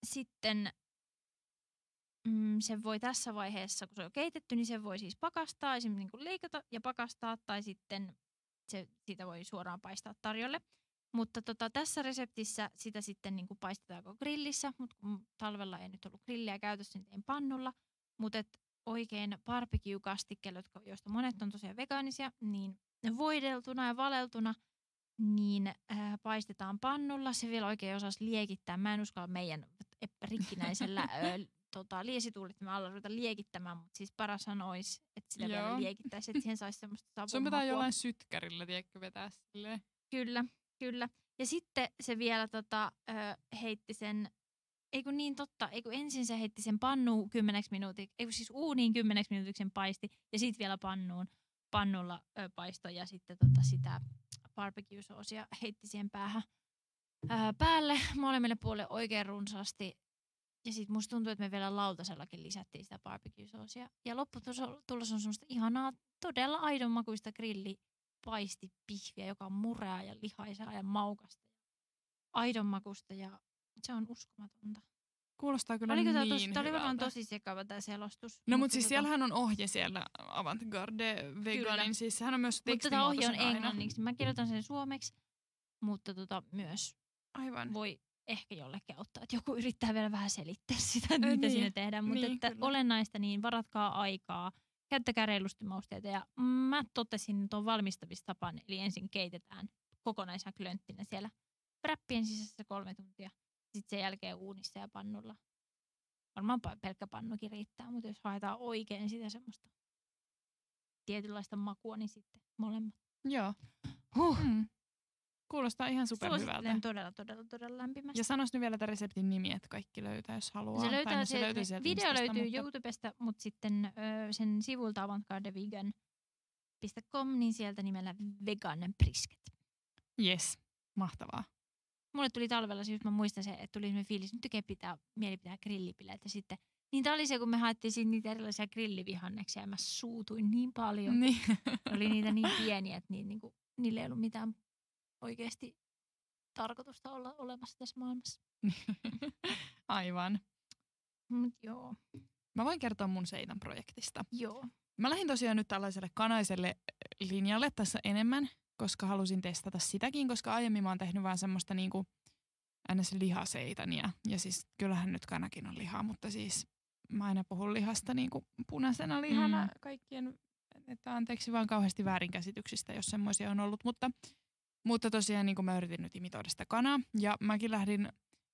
sitten mm, se voi tässä vaiheessa, kun se on keitetty, niin se voi siis pakastaa, esimerkiksi niin kuin leikata ja pakastaa, tai sitten se, siitä voi suoraan paistaa tarjolle. Mutta tota, tässä reseptissä sitä sitten niin kuin paistetaanko grillissä, mutta kun talvella ei nyt ollut grilliä käytössä, niin tein pannulla. Mutta oikein barbecue-kastikkeella, jotka- joista monet on tosiaan vegaanisia, niin voideltuna ja valeltuna, niin äh, paistetaan pannulla. Se vielä oikein osasi liekittää. Mä en uskalla meidän rikkinäisellä ö, tota, liesituulittimen alla ruveta liekittämään, mutta siis paras olisi, että sitä vielä Joo. liekittäisi, että siihen saisi semmoista Sun pitää savun jollain sytkärillä, tiedätkö, vetää silleen. Kyllä, kyllä. Ja sitten sitten se vielä tota, ö, heitti sen, ei kun niin totta, ei kun ensin se heitti sen pannuun kymmeneksi minuutiksi, ei kun siis uuniin kymmeneksi minuutiksi sen paisti ja sitten vielä pannuun, pannulla ö, paisto ja sitten tota sitä barbecue-soosia heitti siihen päähän ö, päälle molemmille puolille oikein runsaasti. Ja sitten musta tuntuu, että me vielä lautasellakin lisättiin sitä barbecue-soosia. Ja lopputulos on semmoista ihanaa, todella aidonmakuista grillipaistipihviä, joka on murea ja lihaisaa ja maukasta. Aidonmakusta ja se on uskomatonta. Kuulostaa kyllä Oliko niin tosi, tää oli varmaan tosi sekava tämä selostus. No mutta siis tota- siellähän on ohje siellä Avantgarde Veganin, Kyllä. siis sehän on myös Mutta tämä ohje on aina. englanniksi. Mä kirjoitan sen suomeksi, mutta tota myös Aivan. voi ehkä jollekin auttaa, että joku yrittää vielä vähän selittää sitä, että Ö, mitä niin. siinä tehdään. Mutta Niin, että kyllä. olennaista, niin varatkaa aikaa, käyttäkää reilusti mausteita. Ja mä totesin tuon valmistamistapan, eli ensin keitetään kokonaisen klönttinä siellä räppien sisässä kolme tuntia. Sitten sen jälkeen uunissa ja pannulla. Varmaan pelkkä pannukin riittää, mutta jos haetaan oikein sitä semmoista tietynlaista makua, niin sitten molemmat. Joo. Huh. Mm. Kuulostaa ihan superhyvältä. Todella, todella, todella lämpimästi. Ja sanois nyt vielä tämän reseptin nimi, että kaikki löytää, jos haluaa. Se Tai löytää no, se, löytyy sieltä video Instasta, löytyy mutta... YouTubesta, mutta sitten ö, sen sivulta avantgardevegan.com, niin sieltä nimellä vegan brisket. Yes, mahtavaa. Mulle tuli talvella, siis mä muistan se, että tuli semmoinen fiilis, nyt tekee pitää, mieli pitää grillipileitä sitten. Niin tää oli se, kun me haettiin siinä niitä erilaisia grillivihanneksia ja mä suutuin niin paljon. Niin. Oli niitä niin pieniä, että niin, niin kuin, niillä ei ollut mitään oikeasti tarkoitusta olla olemassa tässä maailmassa. Aivan. Mut joo, Mä voin kertoa mun seitan projektista. joo. Mä lähdin tosiaan nyt tällaiselle kanaiselle linjalle tässä enemmän, koska halusin testata sitäkin, koska aiemmin mä oon tehnyt vaan semmoista niinku ns. lihaseitania. Ja siis kyllähän nyt kanakin on lihaa, mutta siis mä aina puhun lihasta niinku punaisena lihana Mm. kaikkien, että anteeksi vaan kauheasti väärinkäsityksistä, jos semmoisia on ollut. Mutta, mutta tosiaan niin mä yritin nyt imitoida sitä kanaa ja mäkin lähdin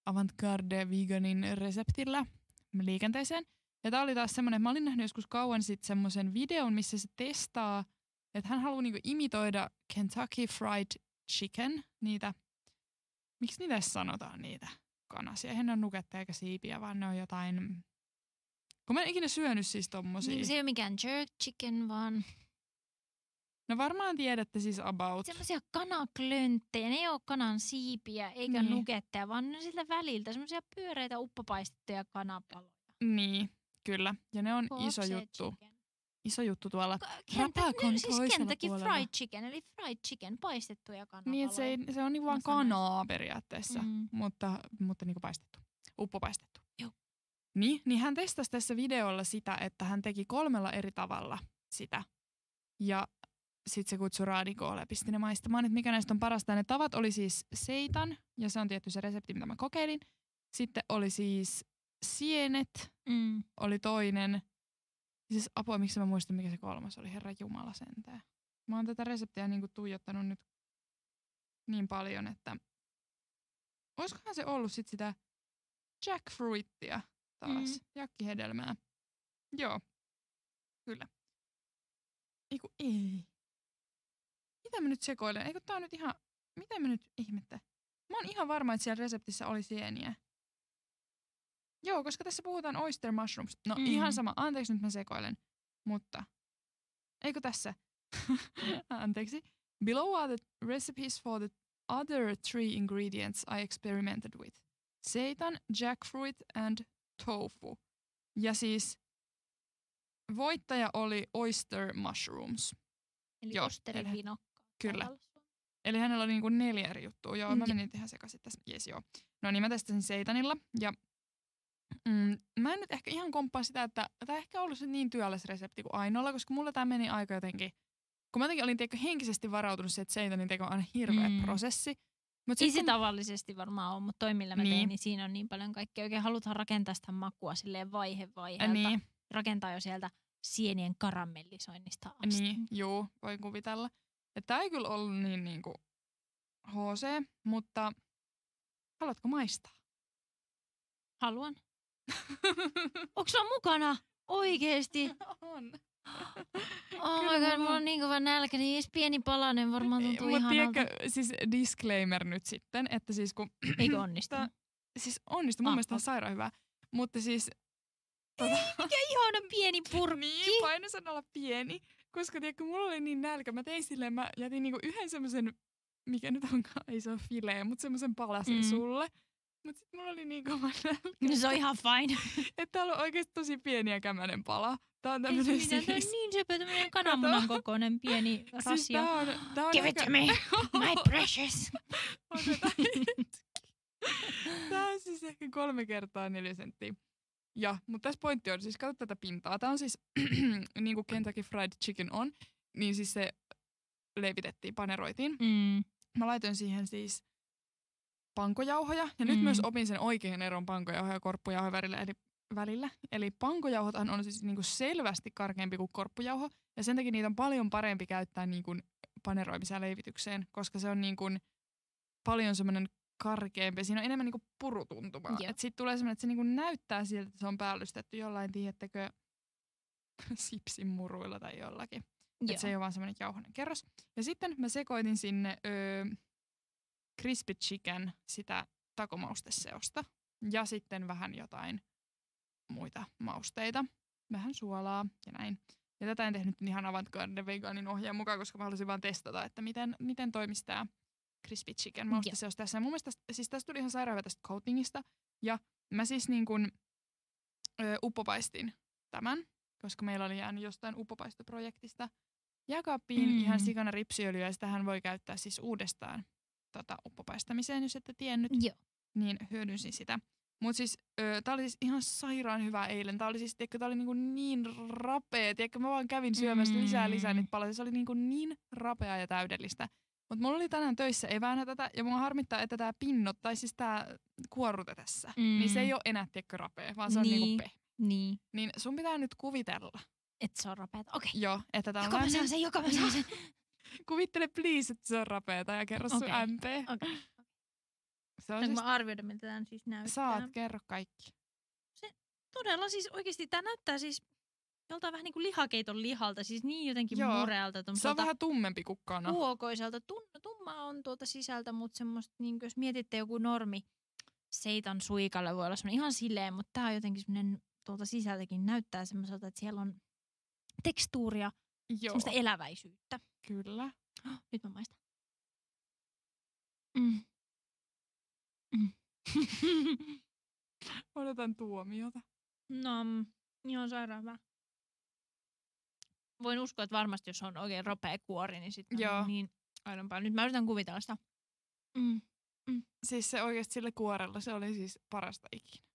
Avantgarde Veganin reseptillä liikenteeseen. Ja tää oli taas semmoinen, mä olin nähnyt joskus kauan sitten semmoisen videon, missä se testaa, että hän haluaa niinku imitoida Kentucky Fried Chicken, niitä, miksi niitä sanotaan niitä kanasia? Eihän ne ole nuketta eikä siipiä, vaan ne on jotain, kun mä en ikinä syönyt siis tommosia. Niin, se ei ole mikään jerk chicken, vaan No varmaan tiedätte siis about. semmoisia kanaklönttejä. Ne ei ole kanan siipiä eikä Niin. nuketteja, vaan ne on siltä väliltä semmoisia pyöreitä uppopaistettuja kanapaloja. Niin, kyllä. Ja ne on iso Poached juttu. chicken. Iso juttu tuolla. Rapakon no, siis Kentucky puolella. Fried Chicken, eli fried chicken, paistettuja kanapaloja. Niin, se, ei, se on niin vaan kanaa periaatteessa, Mm. mutta, mutta niin kuin paistettu. Uppopaistettu. Joo. Niin, niin hän testasi tässä videolla sitä, että hän teki kolmella eri tavalla sitä. Ja sitten se kutsui raadikoolle ja pisti ne maistamaan, että mikä näistä on parasta. Ne tavat oli siis seitan, ja se on tietty se resepti, mitä mä kokeilin. Sitten oli siis sienet, Mm. oli toinen. Siis apua, miksi mä muistan, mikä se kolmas oli, herra Jumala sentään. Mä oon tätä reseptiä niinku tuijottanut nyt niin paljon, että olisikohan se ollut sit sitä jackfruittia taas, Mm. jakkihedelmää. Joo, kyllä. Eiku ei. Mitä mä nyt sekoilen? Eikö tää on nyt ihan, mitä mä nyt ihmettä? Mä oon ihan varma, että siellä reseptissä oli sieniä. Joo, koska tässä puhutaan oyster mushrooms. No mm. Mm. ihan sama, anteeksi nyt mä sekoilen. Mutta, eikö tässä? anteeksi. Below are the recipes for the other three ingredients I experimented with. Seitan, jackfruit and tofu. Ja siis voittaja oli oyster mushrooms. Eli Joo, osterivinokka. kyllä. tavallaan. Eli hänellä oli niinku neljä eri juttua. Joo, mä Mm. menin ihan sekaisin tässä. Jes, joo. No niin, mä testasin seitanilla. Ja mm, mä en nyt ehkä ihan komppaa sitä, että tämä ehkä ollut se niin työläs resepti kuin ainoalla, koska mulla tämä meni aika jotenkin... Kun mä jotenkin olin tiedätkö, henkisesti varautunut siihen, että seitanin teko on aina hirveä Mm. prosessi. Mut Ei se kun, tavallisesti varmaan ole, mutta toi millä mä Niin. tein, niin siinä on niin paljon kaikkea. Oikein halutaan rakentaa sitä makua silleen vaihe vaiheelta. niin, Rakentaa jo sieltä sienien karamellisoinnista asti. niin, juu, voin kuvitella. Tämä ei kyllä ollut niin niinku HC, mutta haluatko maistaa? Haluan. Onko sulla mukana? Oikeesti? on. Oh Kyllä my god, mulla mulla on. niin kova nälkä, niin edes pieni palanen varmaan tuntuu Mutta tiedätkö, siis disclaimer nyt sitten, että siis kun... Eikö onnistunut? Tää- siis onnistu, mun Ah, mielestä on sairaan hyvä. Mutta siis... Tota, Mikä ihana pieni purkki. niin, painosanalla pieni. Koska tiedätkö, mulla oli niin nälkä. Mä tein silleen, mä jätin niinku yhden semmoisen, mikä nyt onkaan, ei se ole filee, mutta semmoisen palasen mm. sulle. Mutta sitten mulla oli niin kova nälkä, No se on ihan fine. että täällä on oikeasti tosi pieni ja kämänen pala. Tää on Ei se tämmönen mitään, tää on siis... niin söpö, tämmönen kananmunan kokoinen pieni Siis rasio. tää on, tää on Give it aika- to me, my precious. Tää on siis ehkä kolme kertaa neljä senttiä. Ja, mutta tässä pointti on, siis katso tätä pintaa. Tää on siis, niin kuin Kentucky Fried Chicken on, niin siis se leivitettiin, paneroitiin. Mm. Mä laitoin siihen siis pankojauhoja. Ja nyt Mm. myös opin sen oikean eron pankojauhoja ja korppujauhoja välillä. Eli, välillä. eli pankojauhothan on siis niinku selvästi karkeampi kuin korppujauho. Ja sen takia niitä on paljon parempi käyttää niinku paneroimiseen leivitykseen, koska se on niinku paljon semmoinen karkeampi. Siinä on enemmän niinku purutuntumaa. Joo. Et sit tulee semmoinen, että se niinku näyttää siltä, että se on päällystetty jollain, tiedättekö, sipsin muruilla tai jollakin. Joo. Et se ei ole vaan semmoinen jauhonen kerros. Ja sitten mä sekoitin sinne öö, crispy chicken, sitä takomausteseosta. Ja sitten vähän jotain muita mausteita. Vähän suolaa ja näin. Ja tätä en tehnyt ihan avantgarde vegaanin ohjeen mukaan, koska mä halusin vaan testata, että miten, miten toimisi tämä crispy chicken mausteseos tässä. Ja mun mielestä siis tästä tuli ihan sairaan tästä coatingista. Ja mä siis niin kuin, ö, uppopaistin tämän, koska meillä oli jäänyt jostain uppopaistoprojektista jääkaappiin Mm. ihan sikana ripsiöljyä ja sitähän voi käyttää siis uudestaan tota, uppopaistamiseen, jos ette tiennyt, Joo. niin hyödynsin sitä. Mutta siis tää oli siis ihan sairaan hyvä eilen. Tää oli siis, tiedätkö, tää oli niinku niin rapea. Tiedätkö, mä vaan kävin syömässä Mm. lisää lisää niitä palasia. Se oli niinku niin rapea ja täydellistä. Mutta mulla oli tänään töissä eväänä tätä, ja mua harmittaa, että tämä pinnot, tai siis tämä kuorrute tässä, mm. niin se Mm. ei ole enää, tiedätkö, rapea, vaan se on Niin. niinku pehmeä. Niin, Niin sun pitää nyt kuvitella, että se on rapeata. Okei. joo, että tää on Joka mä saan sen, joka mä saan sen. Kuvittele please, että se on rapeeta ja kerro sun Okei. MP. Okei. Se on Saanko siis, mä arvioida, miltä tämä siis näyttää? saat, kerro kaikki. Todella siis oikeasti tämä näyttää siis joltain vähän niin kuin lihakeiton lihalta, siis niin jotenkin Joo. murealta, Se on vähän tummempi kuin kana. huokoiselta. Tun- tummaa on tuolta sisältä, mutta semmoista, niin jos mietitte joku normi seitan suikalle voi olla semmoinen ihan sileä, mutta tämä on jotenkin semmoinen tuolta sisältäkin näyttää semmoiselta, että siellä on tekstuuria, Joo, semmoista eläväisyyttä. Kyllä. Nyt mä maistan. Mm. Mm. Odotan tuomiota. no, mm, ihan sairaan hyvä. Voin uskoa, että varmasti jos on oikein ropea kuori, niin sitten Joo. on niin paljon. Nyt mä yritän kuvitella sitä. Mm. Siis se oikeasti sillä kuorella, se oli siis parasta ikinä.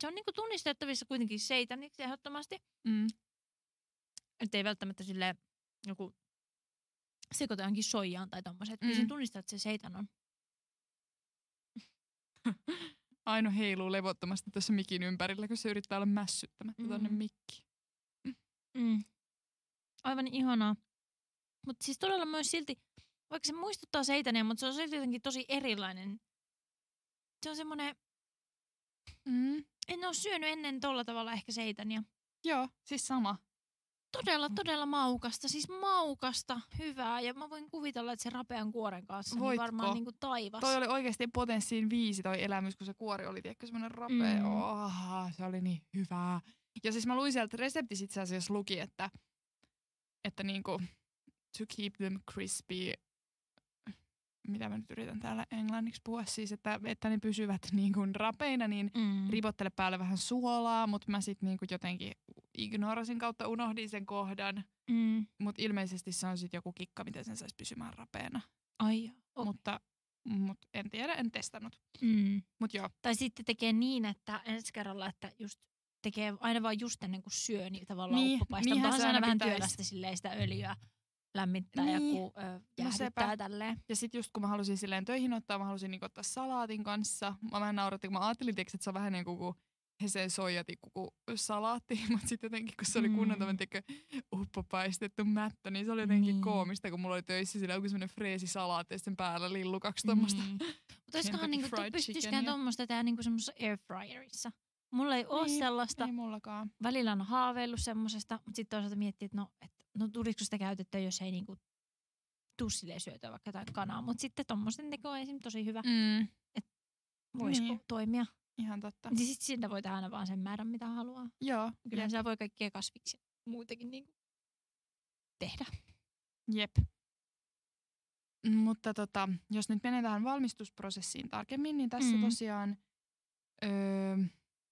Se on niinku tunnistettavissa kuitenkin seitaniksi ehdottomasti. Mm. Että ei välttämättä sille joku sekoita johonkin soijaan tai tommoset. Mm. Kyllä Mm. sen tunnistaa, että se seitan on. Aino heiluu levottomasti tuossa mikin ympärillä, kun se yrittää olla mässyttämättä mm. tonne mikkiin. Mm. Aivan ihanaa. Mutta siis todella myös silti, vaikka se muistuttaa seitania, mutta se on silti jotenkin tosi erilainen. Se on semmoinen, Mm. en ole syönyt ennen tolla tavalla ehkä seitania. Joo, siis sama. Todella, todella maukasta. Siis maukasta, hyvää. Ja mä voin kuvitella, että se rapean kuoren kanssa niin Voitko? varmaan niinku taivas. Toi oli oikeasti potenssiin viisi toi elämys, kun se kuori oli tiedätkö semmoinen rapea. Mm. Oh, se oli niin hyvää. Ja siis mä luin sieltä reseptissä itse asiassa luki, että, että niinku, to keep them crispy, mitä mä nyt yritän täällä englanniksi puhua siis, että, että ne pysyvät niinku rapeina, niin mm. ripottele päälle vähän suolaa, mutta mä sitten niinku jotenkin ignorasin kautta unohdin sen kohdan. Mm. Mutta ilmeisesti se on sitten joku kikka, miten sen saisi pysymään rapeena. Ai. Oh. Mutta, mut en tiedä, en testannut. Mm. Mutta joo, Tai sitten tekee niin, että ensi kerralla, että just tekee aina vaan just ennen kuin syö, niin tavallaan Niin, uppopaista. Mutta se aina aina vähän työlästä silleen sitä öljyä lämmittää Niin. ja ku, ö, jäähdyttää sepä. tälleen. Ja sitten just kun mä halusin silleen töihin ottaa, mä halusin niinku ottaa salaatin kanssa. Mä vähän naurattiin, kun mä ajattelin, tiiäks, että se on vähän niin kuin heseen soijatikku kuin salaatti, mutta sitten jotenkin kun se oli kunnon Mm. tämmöinen uppopaistettu mättö, niin se oli jotenkin Niin. niin. koomista, kun mulla oli töissä sillä joku semmoinen freesi salaatti ja sitten päällä lillu kaksi tommosta. Mm. Mutta olisikohan niinku, chickenia. tuommoista tehdä niinku semmoisessa airfryerissa? Mulla ei ole Niin, sellaista. Ei mullakaan. Välillä on haaveillut semmosesta, mutta sitten toisaalta miettii, että no, et, no tulisiko sitä käytettyä, jos ei niinku tuu silleen syötyä vaikka jotain kanaa. Mutta sitten tommosen teko on esim. tosi hyvä. Mm, Voisiko Niin. toimia? ihan totta. Niin sitten siitä voi tehdä aina vaan sen määrän, mitä haluaa. Joo, Kyllä siellä voi kaikkia kasviksia muutenkin niinku tehdä. jep. Mutta tota, jos nyt menee tähän valmistusprosessiin tarkemmin, niin tässä Mm. tosiaan... Öö,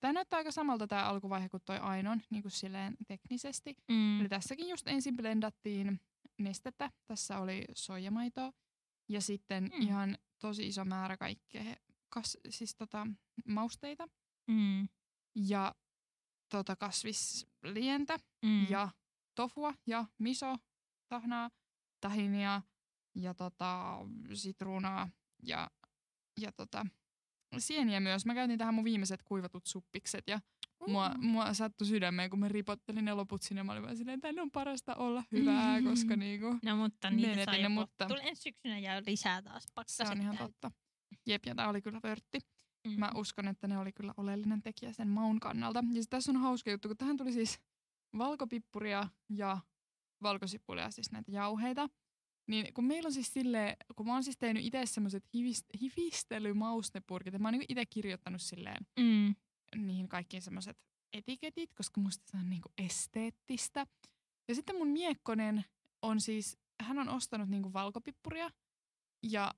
tämä näyttää aika samalta tämä alkuvaihe kuin toi Ainon, niin kuin silleen teknisesti. Mm. Eli tässäkin just ensin blendattiin nestettä. Tässä oli soijamaitoa ja sitten Mm. ihan tosi iso määrä kaikkea kas, siis tota, mausteita Mm. ja tota, kasvislientä Mm. ja tofua ja miso, tahnaa, tahinia ja tota, sitruunaa ja, ja tota, sieniä myös. Mä käytin tähän mun viimeiset kuivatut suppikset ja mua, Mm. mua sattui sydämeen, kun mä ripottelin ne loput sinne. Mä olin vaan silleen, tänne on parasta olla hyvää, koska niinku, No mutta niitä saa ne, mutta- ensi syksynä ja lisää taas se pakkaset on ihan totta. Jep, ja tää oli kyllä vörtti. Mm. Mä uskon, että ne oli kyllä oleellinen tekijä sen maun kannalta. Ja sit tässä on hauska juttu, kun tähän tuli siis valkopippuria ja valkosipulia, siis näitä jauheita. Niin kun meillä on siis silleen, kun mä oon siis tehnyt itse semmoset hivist- hifistelymaustepurkit, ja mä oon niinku itse kirjoittanut silleen Mm. niihin kaikkiin semmoset etiketit, koska musta se on niinku esteettistä. Ja sitten mun miekkonen on siis, hän on ostanut niinku valkopippuria, ja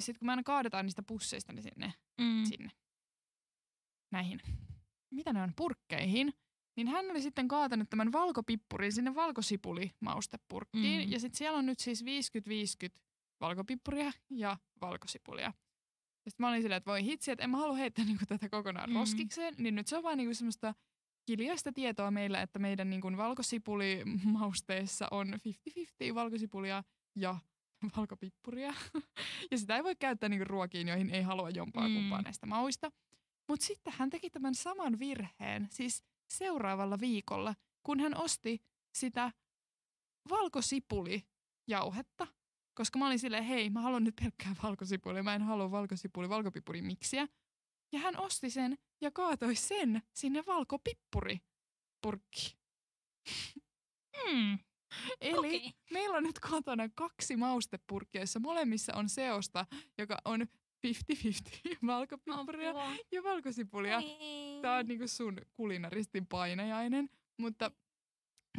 sitten kun me aina kaadetaan niistä pusseista niin sinne Mm. sinne näihin, mitä ne on, purkkeihin, niin hän oli sitten kaatanut tämän valkopippurin sinne valkosipulimaustepurkkiin. Mm. Ja sitten siellä on nyt siis 50-50 valkopippuria ja valkosipulia. Ja sitten mä olin silleen, että voi hitsi, että en mä halua heittää niinku tätä kokonaan Mm. roskikseen. Niin nyt se on vaan niinku semmoista hiljaista tietoa meillä, että meidän niinku valkosipulimausteessa on 50-50 valkosipulia ja valkopippuria. ja sitä ei voi käyttää niinku ruokiin, joihin ei halua jompaa Mm. kumpaa näistä mauista. Mutta sitten hän teki tämän saman virheen, siis seuraavalla viikolla, kun hän osti sitä valkosipulijauhetta. Koska mä olin silleen, hei, mä haluan nyt pelkkää valkosipulia, mä en halua valkosipuli, valkopippuri miksiä. Ja hän osti sen ja kaatoi sen sinne valkopippuripurkkiin. Mm. Eli Okei. meillä on nyt kotona kaksi maustepurkkia, joissa molemmissa on seosta, joka on 50-50 valkopippuria Apua. ja valkosipulia. Ei. Tää on niinku sun kulinaristin painajainen, mutta,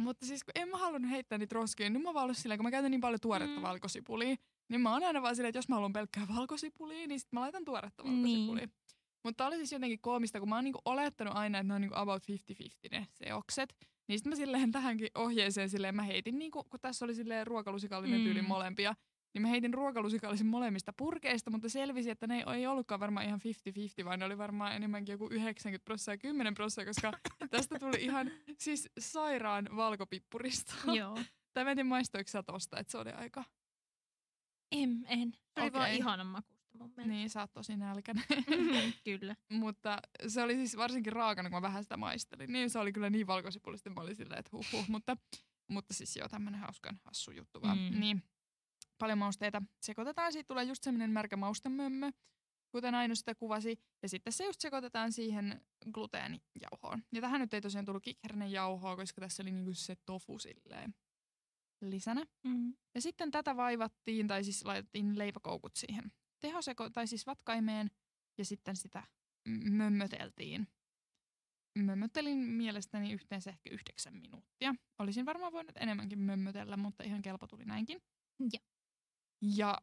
mutta siis kun en mä halunnut heittää niitä roskiin, niin mä vaan ollut silleen, kun mä käytän niin paljon tuoretta Mm. valkosipulia, niin mä oon aina vaan silleen, että jos mä haluan pelkkää valkosipulia, niin sit mä laitan tuoretta Niin. valkosipulia. Mutta oli siis jotenkin koomista, kun mä oon niinku olettanut aina, että ne on niinku about 50-50 ne seokset. Niin sitten mä silleen tähänkin ohjeeseen silleen, mä heitin niinku, kun tässä oli silleen ruokalusikallinen Mm. tyyli molempia, niin mä heitin ruokalusikallisen molemmista purkeista, mutta selvisi, että ne ei ollutkaan varmaan ihan 50-50, vaan ne oli varmaan enemmänkin joku 90 prosenttia ja 10 prosenttia, koska tästä tuli ihan siis sairaan valkopippurista. Joo. Tai mä en tiedä maistoiko sä tosta, että se oli aika, En, en. Se oli vaan ihanan makusta mun mielestä. niin sä oot tosi nälkäinen. Mhm, Kyllä. mutta se oli siis varsinkin raakana, kun mä vähän sitä maistelin. Niin se oli kyllä niin valkosipulista, mä olin silleen, että huh, huh. Mutta, mutta siis joo, tämmönen hauskan hassu juttu vaan. Mm. Niin, paljon mausteita sekoitetaan, siitä tulee just semmoinen märkä maustemömmö, kuten Aino sitä kuvasi. Ja sitten se just sekoitetaan siihen gluteenijauhoon. Ja tähän nyt ei tosiaan tullut kikhernejauhoa, koska tässä oli niinku se tofu silleen lisänä. Mm. Ja sitten tätä vaivattiin, tai siis laitettiin leipäkoukut siihen tehoseko, tai siis vatkaimeen, ja sitten sitä mömmöteltiin. Mömmöttelin mielestäni yhteensä ehkä yhdeksän minuuttia. Olisin varmaan voinut enemmänkin mömmötellä, mutta ihan kelpo tuli näinkin. Ja. Ja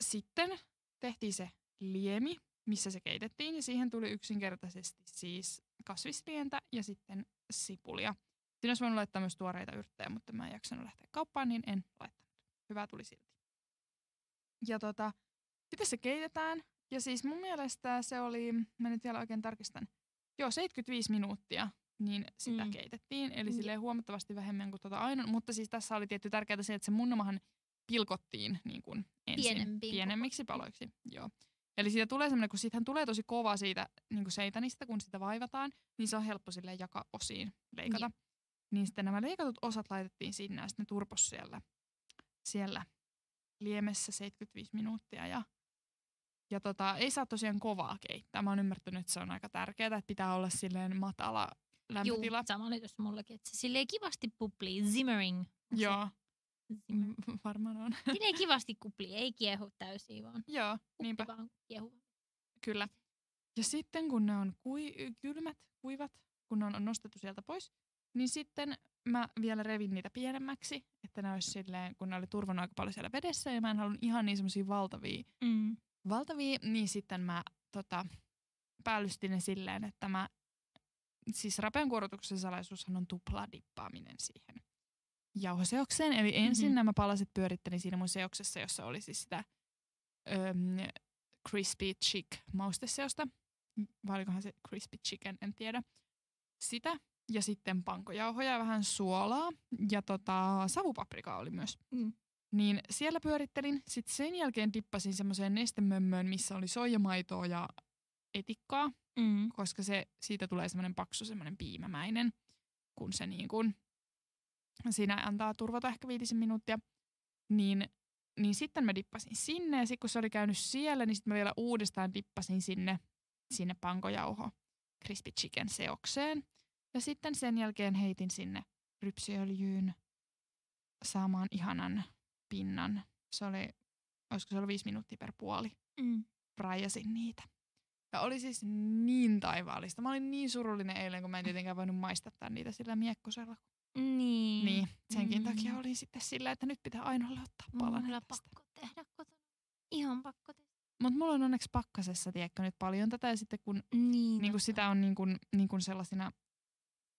sitten tehtiin se liemi, missä se keitettiin, ja siihen tuli yksinkertaisesti siis kasvislientä ja sitten sipulia. Siinä olisi voinut laittaa myös tuoreita yrttejä, mutta mä en jaksanut lähteä kauppaan, niin en laittanut. Hyvää tuli silti. Ja tota, sitten se keitetään. Ja siis mun mielestä se oli, mä nyt vielä oikein tarkistan, joo 75 minuuttia niin sitä Mm. mm. keitettiin. Eli Jep. silleen huomattavasti vähemmän kuin tuota aina. Mutta siis tässä oli tietty tärkeää se, että se munamahan pilkottiin niin kuin ensin Pienempiin pienemmiksi paloiksi. Joo. Eli siitä tulee semmoinen, kun siitähän tulee tosi kova siitä niin kuin seitanista, kun sitä vaivataan, niin se on helppo sille jakaa osiin, leikata. Niin sitten nämä leikatut osat laitettiin sinne ja sitten ne turpos siellä, siellä liemessä 75 minuuttia. Ja Ja tota, ei saa tosiaan kovaa keittää. Mä oon ymmärtänyt, että se on aika tärkeää, että pitää olla silleen matala lämpötila. Juu, sama oli tuossa mullakin, että se silleen kivasti puplii, zimmering. se Joo, varmaan on. Silleen kivasti kuplii, ei kiehu täysin, vaan Joo, kupli niinpä, vaan kiehu. kyllä. Ja sitten kun ne on kui, kylmät, kuivat, kun ne on nostettu sieltä pois, niin sitten mä vielä revin niitä pienemmäksi, että ne olisi silleen, kun ne oli turvannut aika paljon siellä vedessä ja mä en halunnut ihan niin semmoisia valtavia, Mm. valtavia, niin sitten mä tota, päällystin ne silleen, että mä, siis rapean kuorotuksen salaisuushan on tupladippaaminen siihen jauhoseokseen. Eli ensin Mhm. nämä palaset pyörittelin siinä mun seoksessa, jossa oli siis sitä öm, crispy chick mausteseosta. Vai olikohan se crispy chicken, en tiedä. Sitä ja sitten pankojauhoja ja vähän suolaa ja tota, savupaprikaa oli myös. Mm. Niin siellä pyörittelin. Sitten sen jälkeen dippasin semmoiseen nestemömmöön, missä oli soijamaitoa ja etikkaa, Mm. koska se, siitä tulee semmoinen paksu, semmoinen piimämäinen, kun se niin kuin, siinä antaa turvata ehkä viitisen minuuttia. Niin, niin sitten mä dippasin sinne ja sitten kun se oli käynyt siellä, niin sitten mä vielä uudestaan dippasin sinne, sinne pankojauho crispy chicken seokseen. Ja sitten sen jälkeen heitin sinne rypsiöljyyn saamaan ihanan pinnan. Se oli, olisiko se ollut viisi minuuttia per puoli. Mm. Rajasin niitä. Ja oli siis niin taivaallista. Mä olin niin surullinen eilen, kun mä en tietenkään voinut maistattaa niitä sillä miekkosella. Niin. Niin, senkin Mm. takia olin sitten sillä, että nyt pitää ainoalle ottaa on palanen kyllä tästä. pakko tehdä kotona. Ihan pakko tehdä. Mutta mulla on onneksi pakkasessa, tiedätkö, nyt paljon tätä. Ja sitten kun Niin, niin totta. sitä on niin kuin, niin kuin sellaisina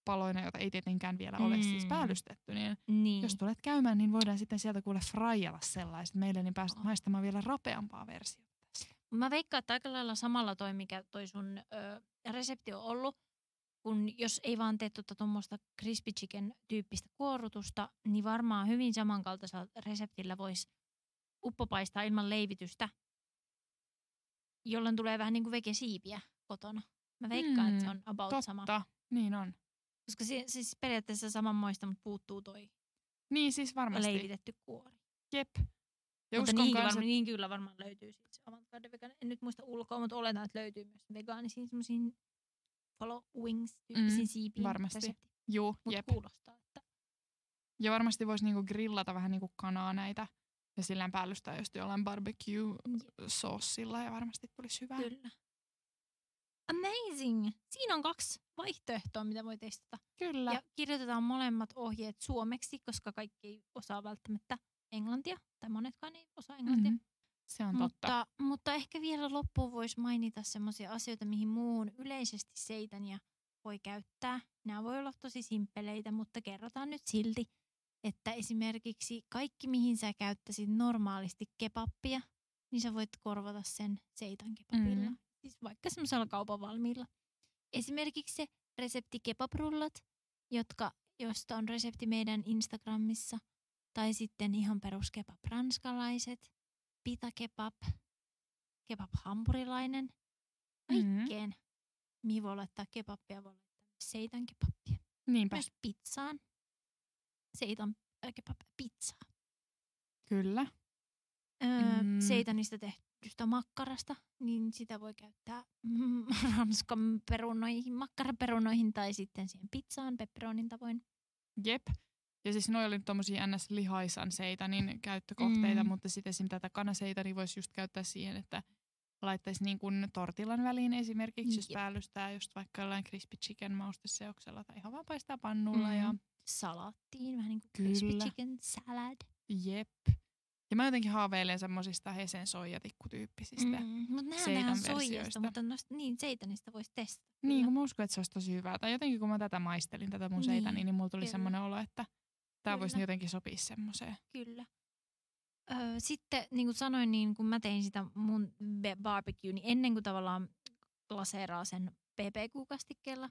paloina, joita ei tietenkään vielä ole siis Mm. päällystetty, niin Niin. jos tulet käymään, niin voidaan sitten sieltä kuule frajalla sellaiset meille, niin pääset Oh. maistamaan vielä rapeampaa versiota. Mä veikkaan, että aika lailla samalla toi, mikä toi sun ö, resepti on ollut, kun jos ei vaan tee tuota tuommoista crispy chicken tyyppistä kuorutusta, niin varmaan hyvin samankaltaisella reseptillä voisi uppopaistaa ilman leivitystä, jolloin tulee vähän niin kuin vegesiipiä kotona. Mä veikkaan, että se Mm, on about Totta, sama. niin on. Koska se, siis periaatteessa samanmoista, mutta puuttuu toi Niin siis varmasti. leivitetty kuori. Jep. Ja mutta niin, kans, varma, niin kyllä varmaan löytyy siis avantgarde vegan. En nyt muista ulkoa, mutta oletan, että löytyy myös vegaanisiin semmoisiin follow wings tyyppisiin Mm, siipiin varmasti. resepti. juu, Mutta jep. kuulostaa, että Ja varmasti voisi niinku grillata vähän niinku kanaa näitä ja sillä päällystää just jollain barbecue-sossilla ja varmasti tulisi hyvää. kyllä. Amazing! Siinä on kaksi vaihtoehtoa, mitä voi testata. Kyllä. Ja kirjoitetaan molemmat ohjeet suomeksi, koska kaikki ei osaa välttämättä englantia, tai monetkaan ei osaa englantia. Mhm. Se on totta. Mutta, mutta ehkä vielä loppuun voisi mainita sellaisia asioita, mihin muuhun yleisesti seitania voi käyttää. Nämä voi olla tosi simppeleitä, mutta kerrotaan nyt silti, että esimerkiksi kaikki, mihin sä käyttäisit normaalisti kebappia, niin sä voit korvata sen seitan kebabilla. Mhm. Siis vaikka semmoisella kaupan valmiilla. Esimerkiksi se resepti kebabrullat, jotka, josta on resepti meidän Instagramissa. Tai sitten ihan perus kebab ranskalaiset, pita kebab, kebab hampurilainen. Mhm. Kaikkeen, mihin voi laittaa kebabia, voi laittaa seitan kebabia. Niinpä. Myös pizzaan. Seitan äh, kebab pizzaa. Kyllä. Öö, Mm. Seitanista tehtystä makkarasta, niin sitä voi käyttää mm, ranskan perunoihin, makkaraperunoihin tai sitten siihen pizzaan pepperonin tavoin. Jep. Ja siis noi oli tommosia ns-lihaisan seitanin käyttökohteita, Mm. mutta sitten esim. tätä kanaseitani voisi just käyttää siihen, että laittaisi niin kuin tortillan väliin esimerkiksi, jos Jep. päällystää just vaikka jollain crispy chicken mausteseoksella tai ihan vaan paistaa pannulla Mm. ja Salaattiin, vähän niin kuin crispy Kyllä. chicken salad. jep. Ja mä jotenkin haaveilen semmosista hesen soijatikkutyyppisistä. Mm. Mutta nämä tehdään soijasta, mutta noista, niin seitanista voisi testata. Niin, kun mä uskon, että se olisi tosi hyvää. Tai jotenkin kun mä tätä maistelin, tätä mun Niin, seitani, niin mulla tuli kyllä. semmoinen olo, että tämä voisi jotenkin sopia semmoiseen. Kyllä. Öö, sitten niin kuin sanoin, niin kun mä tein sitä mun be- barbecue, niin ennen kuin tavallaan laseeraa sen PPQ-kastikkeella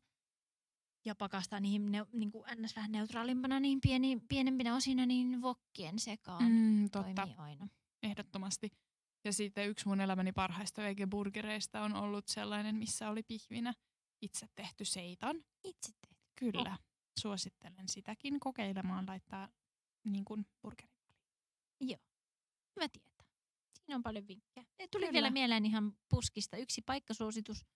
ja pakastaa niihin ne, niin kuin ns. vähän neutraalimpana niin pieni, pienempinä osina, niin vokkien sekaan Mm, totta, toimii aina. ehdottomasti. Ja sitten yksi mun elämäni parhaista vegeburgereista on ollut sellainen, missä oli pihvinä itse tehty seitan. Itse tehty. Kyllä, suosittelen sitäkin kokeilemaan, laittaa niin kuin burgerin. Joo. Hyvä tietää. Siinä on paljon vinkkejä. Ja Tuli Kyllä. vielä mieleen ihan puskista yksi paikkasuositus.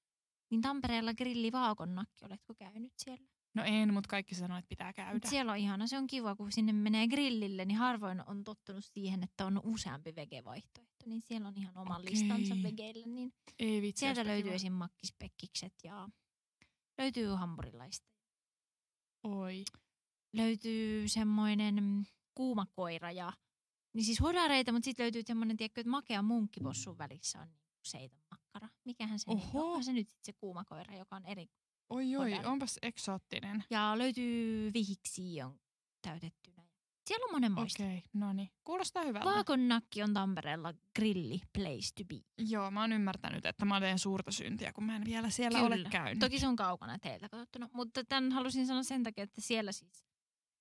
Niin Tampereella grilli Vaakonnakki, oletko käynyt siellä? No en, mutta kaikki sanoo, että pitää käydä. Mut siellä on ihana, se on kiva, kun sinne menee grillille, niin harvoin on tottunut siihen, että on useampi vegevaihtoehto. Niin siellä on ihan oma Okei. listansa vegeille, niin Ei vitsi, sieltä löytyy kiva. esim. makkispekkikset ja löytyy hampurilaista. Oi. Löytyy semmoinen mm, kuuma koira ja niin siis hodareita, mutta sitten löytyy semmoinen, tiedätkö, että makea munkkipossun välissä on niinku seiton makkara. Mikähän se nyt on? Oho. Se nyt sit se kuuma koira, joka on eri. Oi oi, Hodan. onpas eksoottinen. Ja löytyy vihiksi on täytettynä. Siellä on monenmoista. Okei, no niin. Kuulostaa hyvältä. Vaakonnakki on Tampereella grilli place to be. Joo, mä oon ymmärtänyt, että mä teen suurta syntiä, kun mä en vielä siellä ole Kyllä. käynyt. Toki se on kaukana teiltä katsottuna, mutta tämän halusin sanoa sen takia, että siellä siis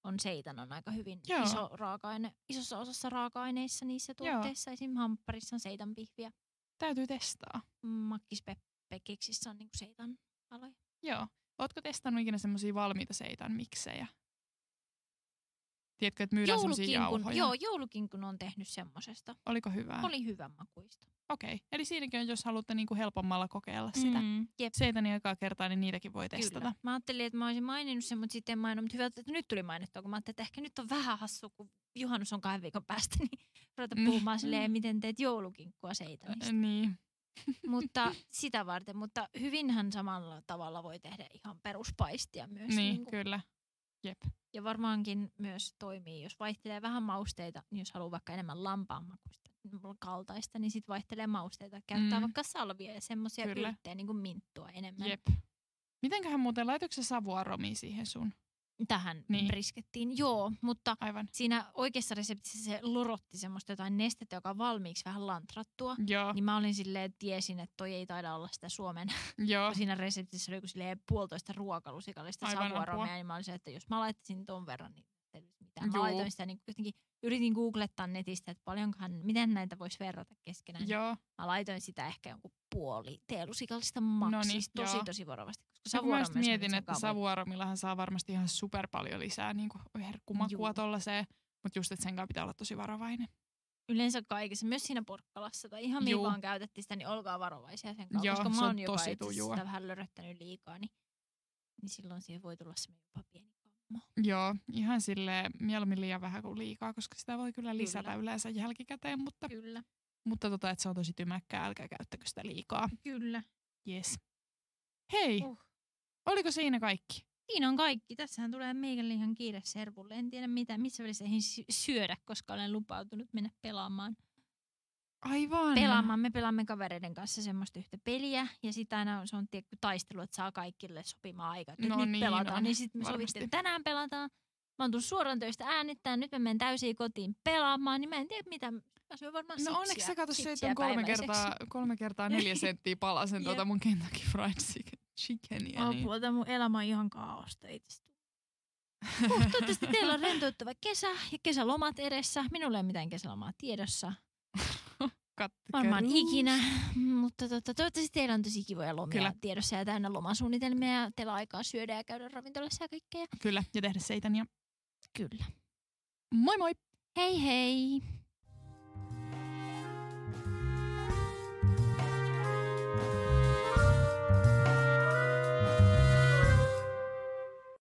on seitan on aika hyvin Joo. iso raaka-aine, isossa osassa raaka-aineissa niissä Joo. tuotteissa. Esim. hampparissa on seitan pihviä, Täytyy testaa. makkispekkiksissä on niinku seitan aloja. Joo. Ootko testannut ikinä semmosia valmiita seitan miksejä? Tiedätkö, että myydään Joulukinkun, jauhoja? joo, joulukinkun on tehnyt semmosesta. Oliko hyvää? Oli hyvän makuista. Okei. Eli siinäkin on, jos haluatte niinku helpommalla kokeilla sitä. Mm. Mm, jep. Seitani aikaa kertaa, niin niitäkin voi testata. Kyllä. Mä ajattelin, että mä olisin maininnut sen, mutta sitten en maininnut. Mutta hyvä, että nyt tuli mainittua, kun mä ajattelin, että ehkä nyt on vähän hassu, kun juhannus on kahden viikon päästä, niin ruveta Niin. puhumaan silleen, miten teet joulukinkkua seitanista. Ä, Niin. mutta sitä varten, mutta hyvinhän samalla tavalla voi tehdä ihan peruspaistia myös. Niin, niinku. kyllä. Jep. Ja varmaankin myös toimii, jos vaihtelee vähän mausteita, niin jos haluaa vaikka enemmän lampaanmakuista kaltaista, niin sitten vaihtelee mausteita. Käyttää Mm. vaikka salvia ja semmoisia Kyllä. yrttejä, niin kuin minttua enemmän. Jep. Mitenköhän muuten, laitoiko se savuaromi siihen sun? Tähän Niin. briskettiin, joo, mutta Aivan. siinä oikeassa reseptissä se lorotti semmoista jotain nestettä, joka on valmiiksi vähän lantrattua. Joo, Niin mä olin silleen, tiesin, että toi ei taida olla sitä Suomen. joo. Siinä reseptissä oli joku silleen puolitoista ruokalusikallista savuaromia, niin mä olin se, että jos mä laittaisin ton verran, niin mitään. Mä laitoin sitä niin jotenkin, yritin googlettaa netistä, että paljonkohan, miten näitä voisi verrata keskenään. Joo. Mä laitoin sitä ehkä jonkun puoli teelusikallista maksis, Noniin, tosi joo. tosi varovasti. Koska No, mä just savuaromia mietin, että savuaromillahan saa varmasti ihan super paljon lisää niin herkkumakua Juu. tollaseen. Mutta just, että sen kanssa pitää olla tosi varovainen. Yleensä kaikessa, myös siinä porkkalassa tai ihan mihin vaan käytettiin sitä, niin olkaa varovaisia sen kanssa. Joo, koska mä on oon jopa itse sitä vähän löröttänyt liikaa, niin, niin silloin siihen voi tulla semmoinen jopa pieni kammo. Joo, ihan sille mieluummin liian vähän kuin liikaa, koska sitä voi kyllä lisätä Kyllä. yleensä jälkikäteen, mutta, Kyllä. mutta tota, että se on tosi tymäkkää, älkää käyttäkö sitä liikaa. Kyllä. Yes. Hei, Uh. oliko siinä kaikki? Siinä on kaikki. Tässähän tulee meikälle ihan kiire servulle. En tiedä mitä, missä välissä eihin sy- syödä, koska olen lupautunut mennä pelaamaan. Aivan. Pelaamaan. Me pelaamme kavereiden kanssa semmoista yhtä peliä. Ja sitten aina on, se on tietty taistelu, että saa kaikille sopimaan aika. Että No nyt niin pelataan. on, Niin sitten me sovittiin, että tänään pelataan. Mä oon tullut suoraan töistä äänittää. Nyt mä menen täysin kotiin pelaamaan. Niin mä en tiedä mitä. Mä varmaan No sipsiä, onneksi sä kato sipsiä syöt kolme kertaa, kolme kertaa neljä senttiä palasen tuota mun Kentucky Fried Chicken- Chickenia. Niin. Apua, tämä mun elämä on ihan kaaosta itse. Huh, toivottavasti teillä on rentouttava kesä ja kesälomat edessä. Minulla ei ole mitään kesälomaa tiedossa. Varmaan Katkeruus. ikinä, mutta tota, toivottavasti teillä on tosi kivoja lomia Kyllä. Tiedossa ja täynnä lomasuunnitelmia ja teillä aikaa syödä ja käydä ravintolassa ja kaikkea. Kyllä, ja tehdä seitania. Kyllä. Moi moi! Hei hei!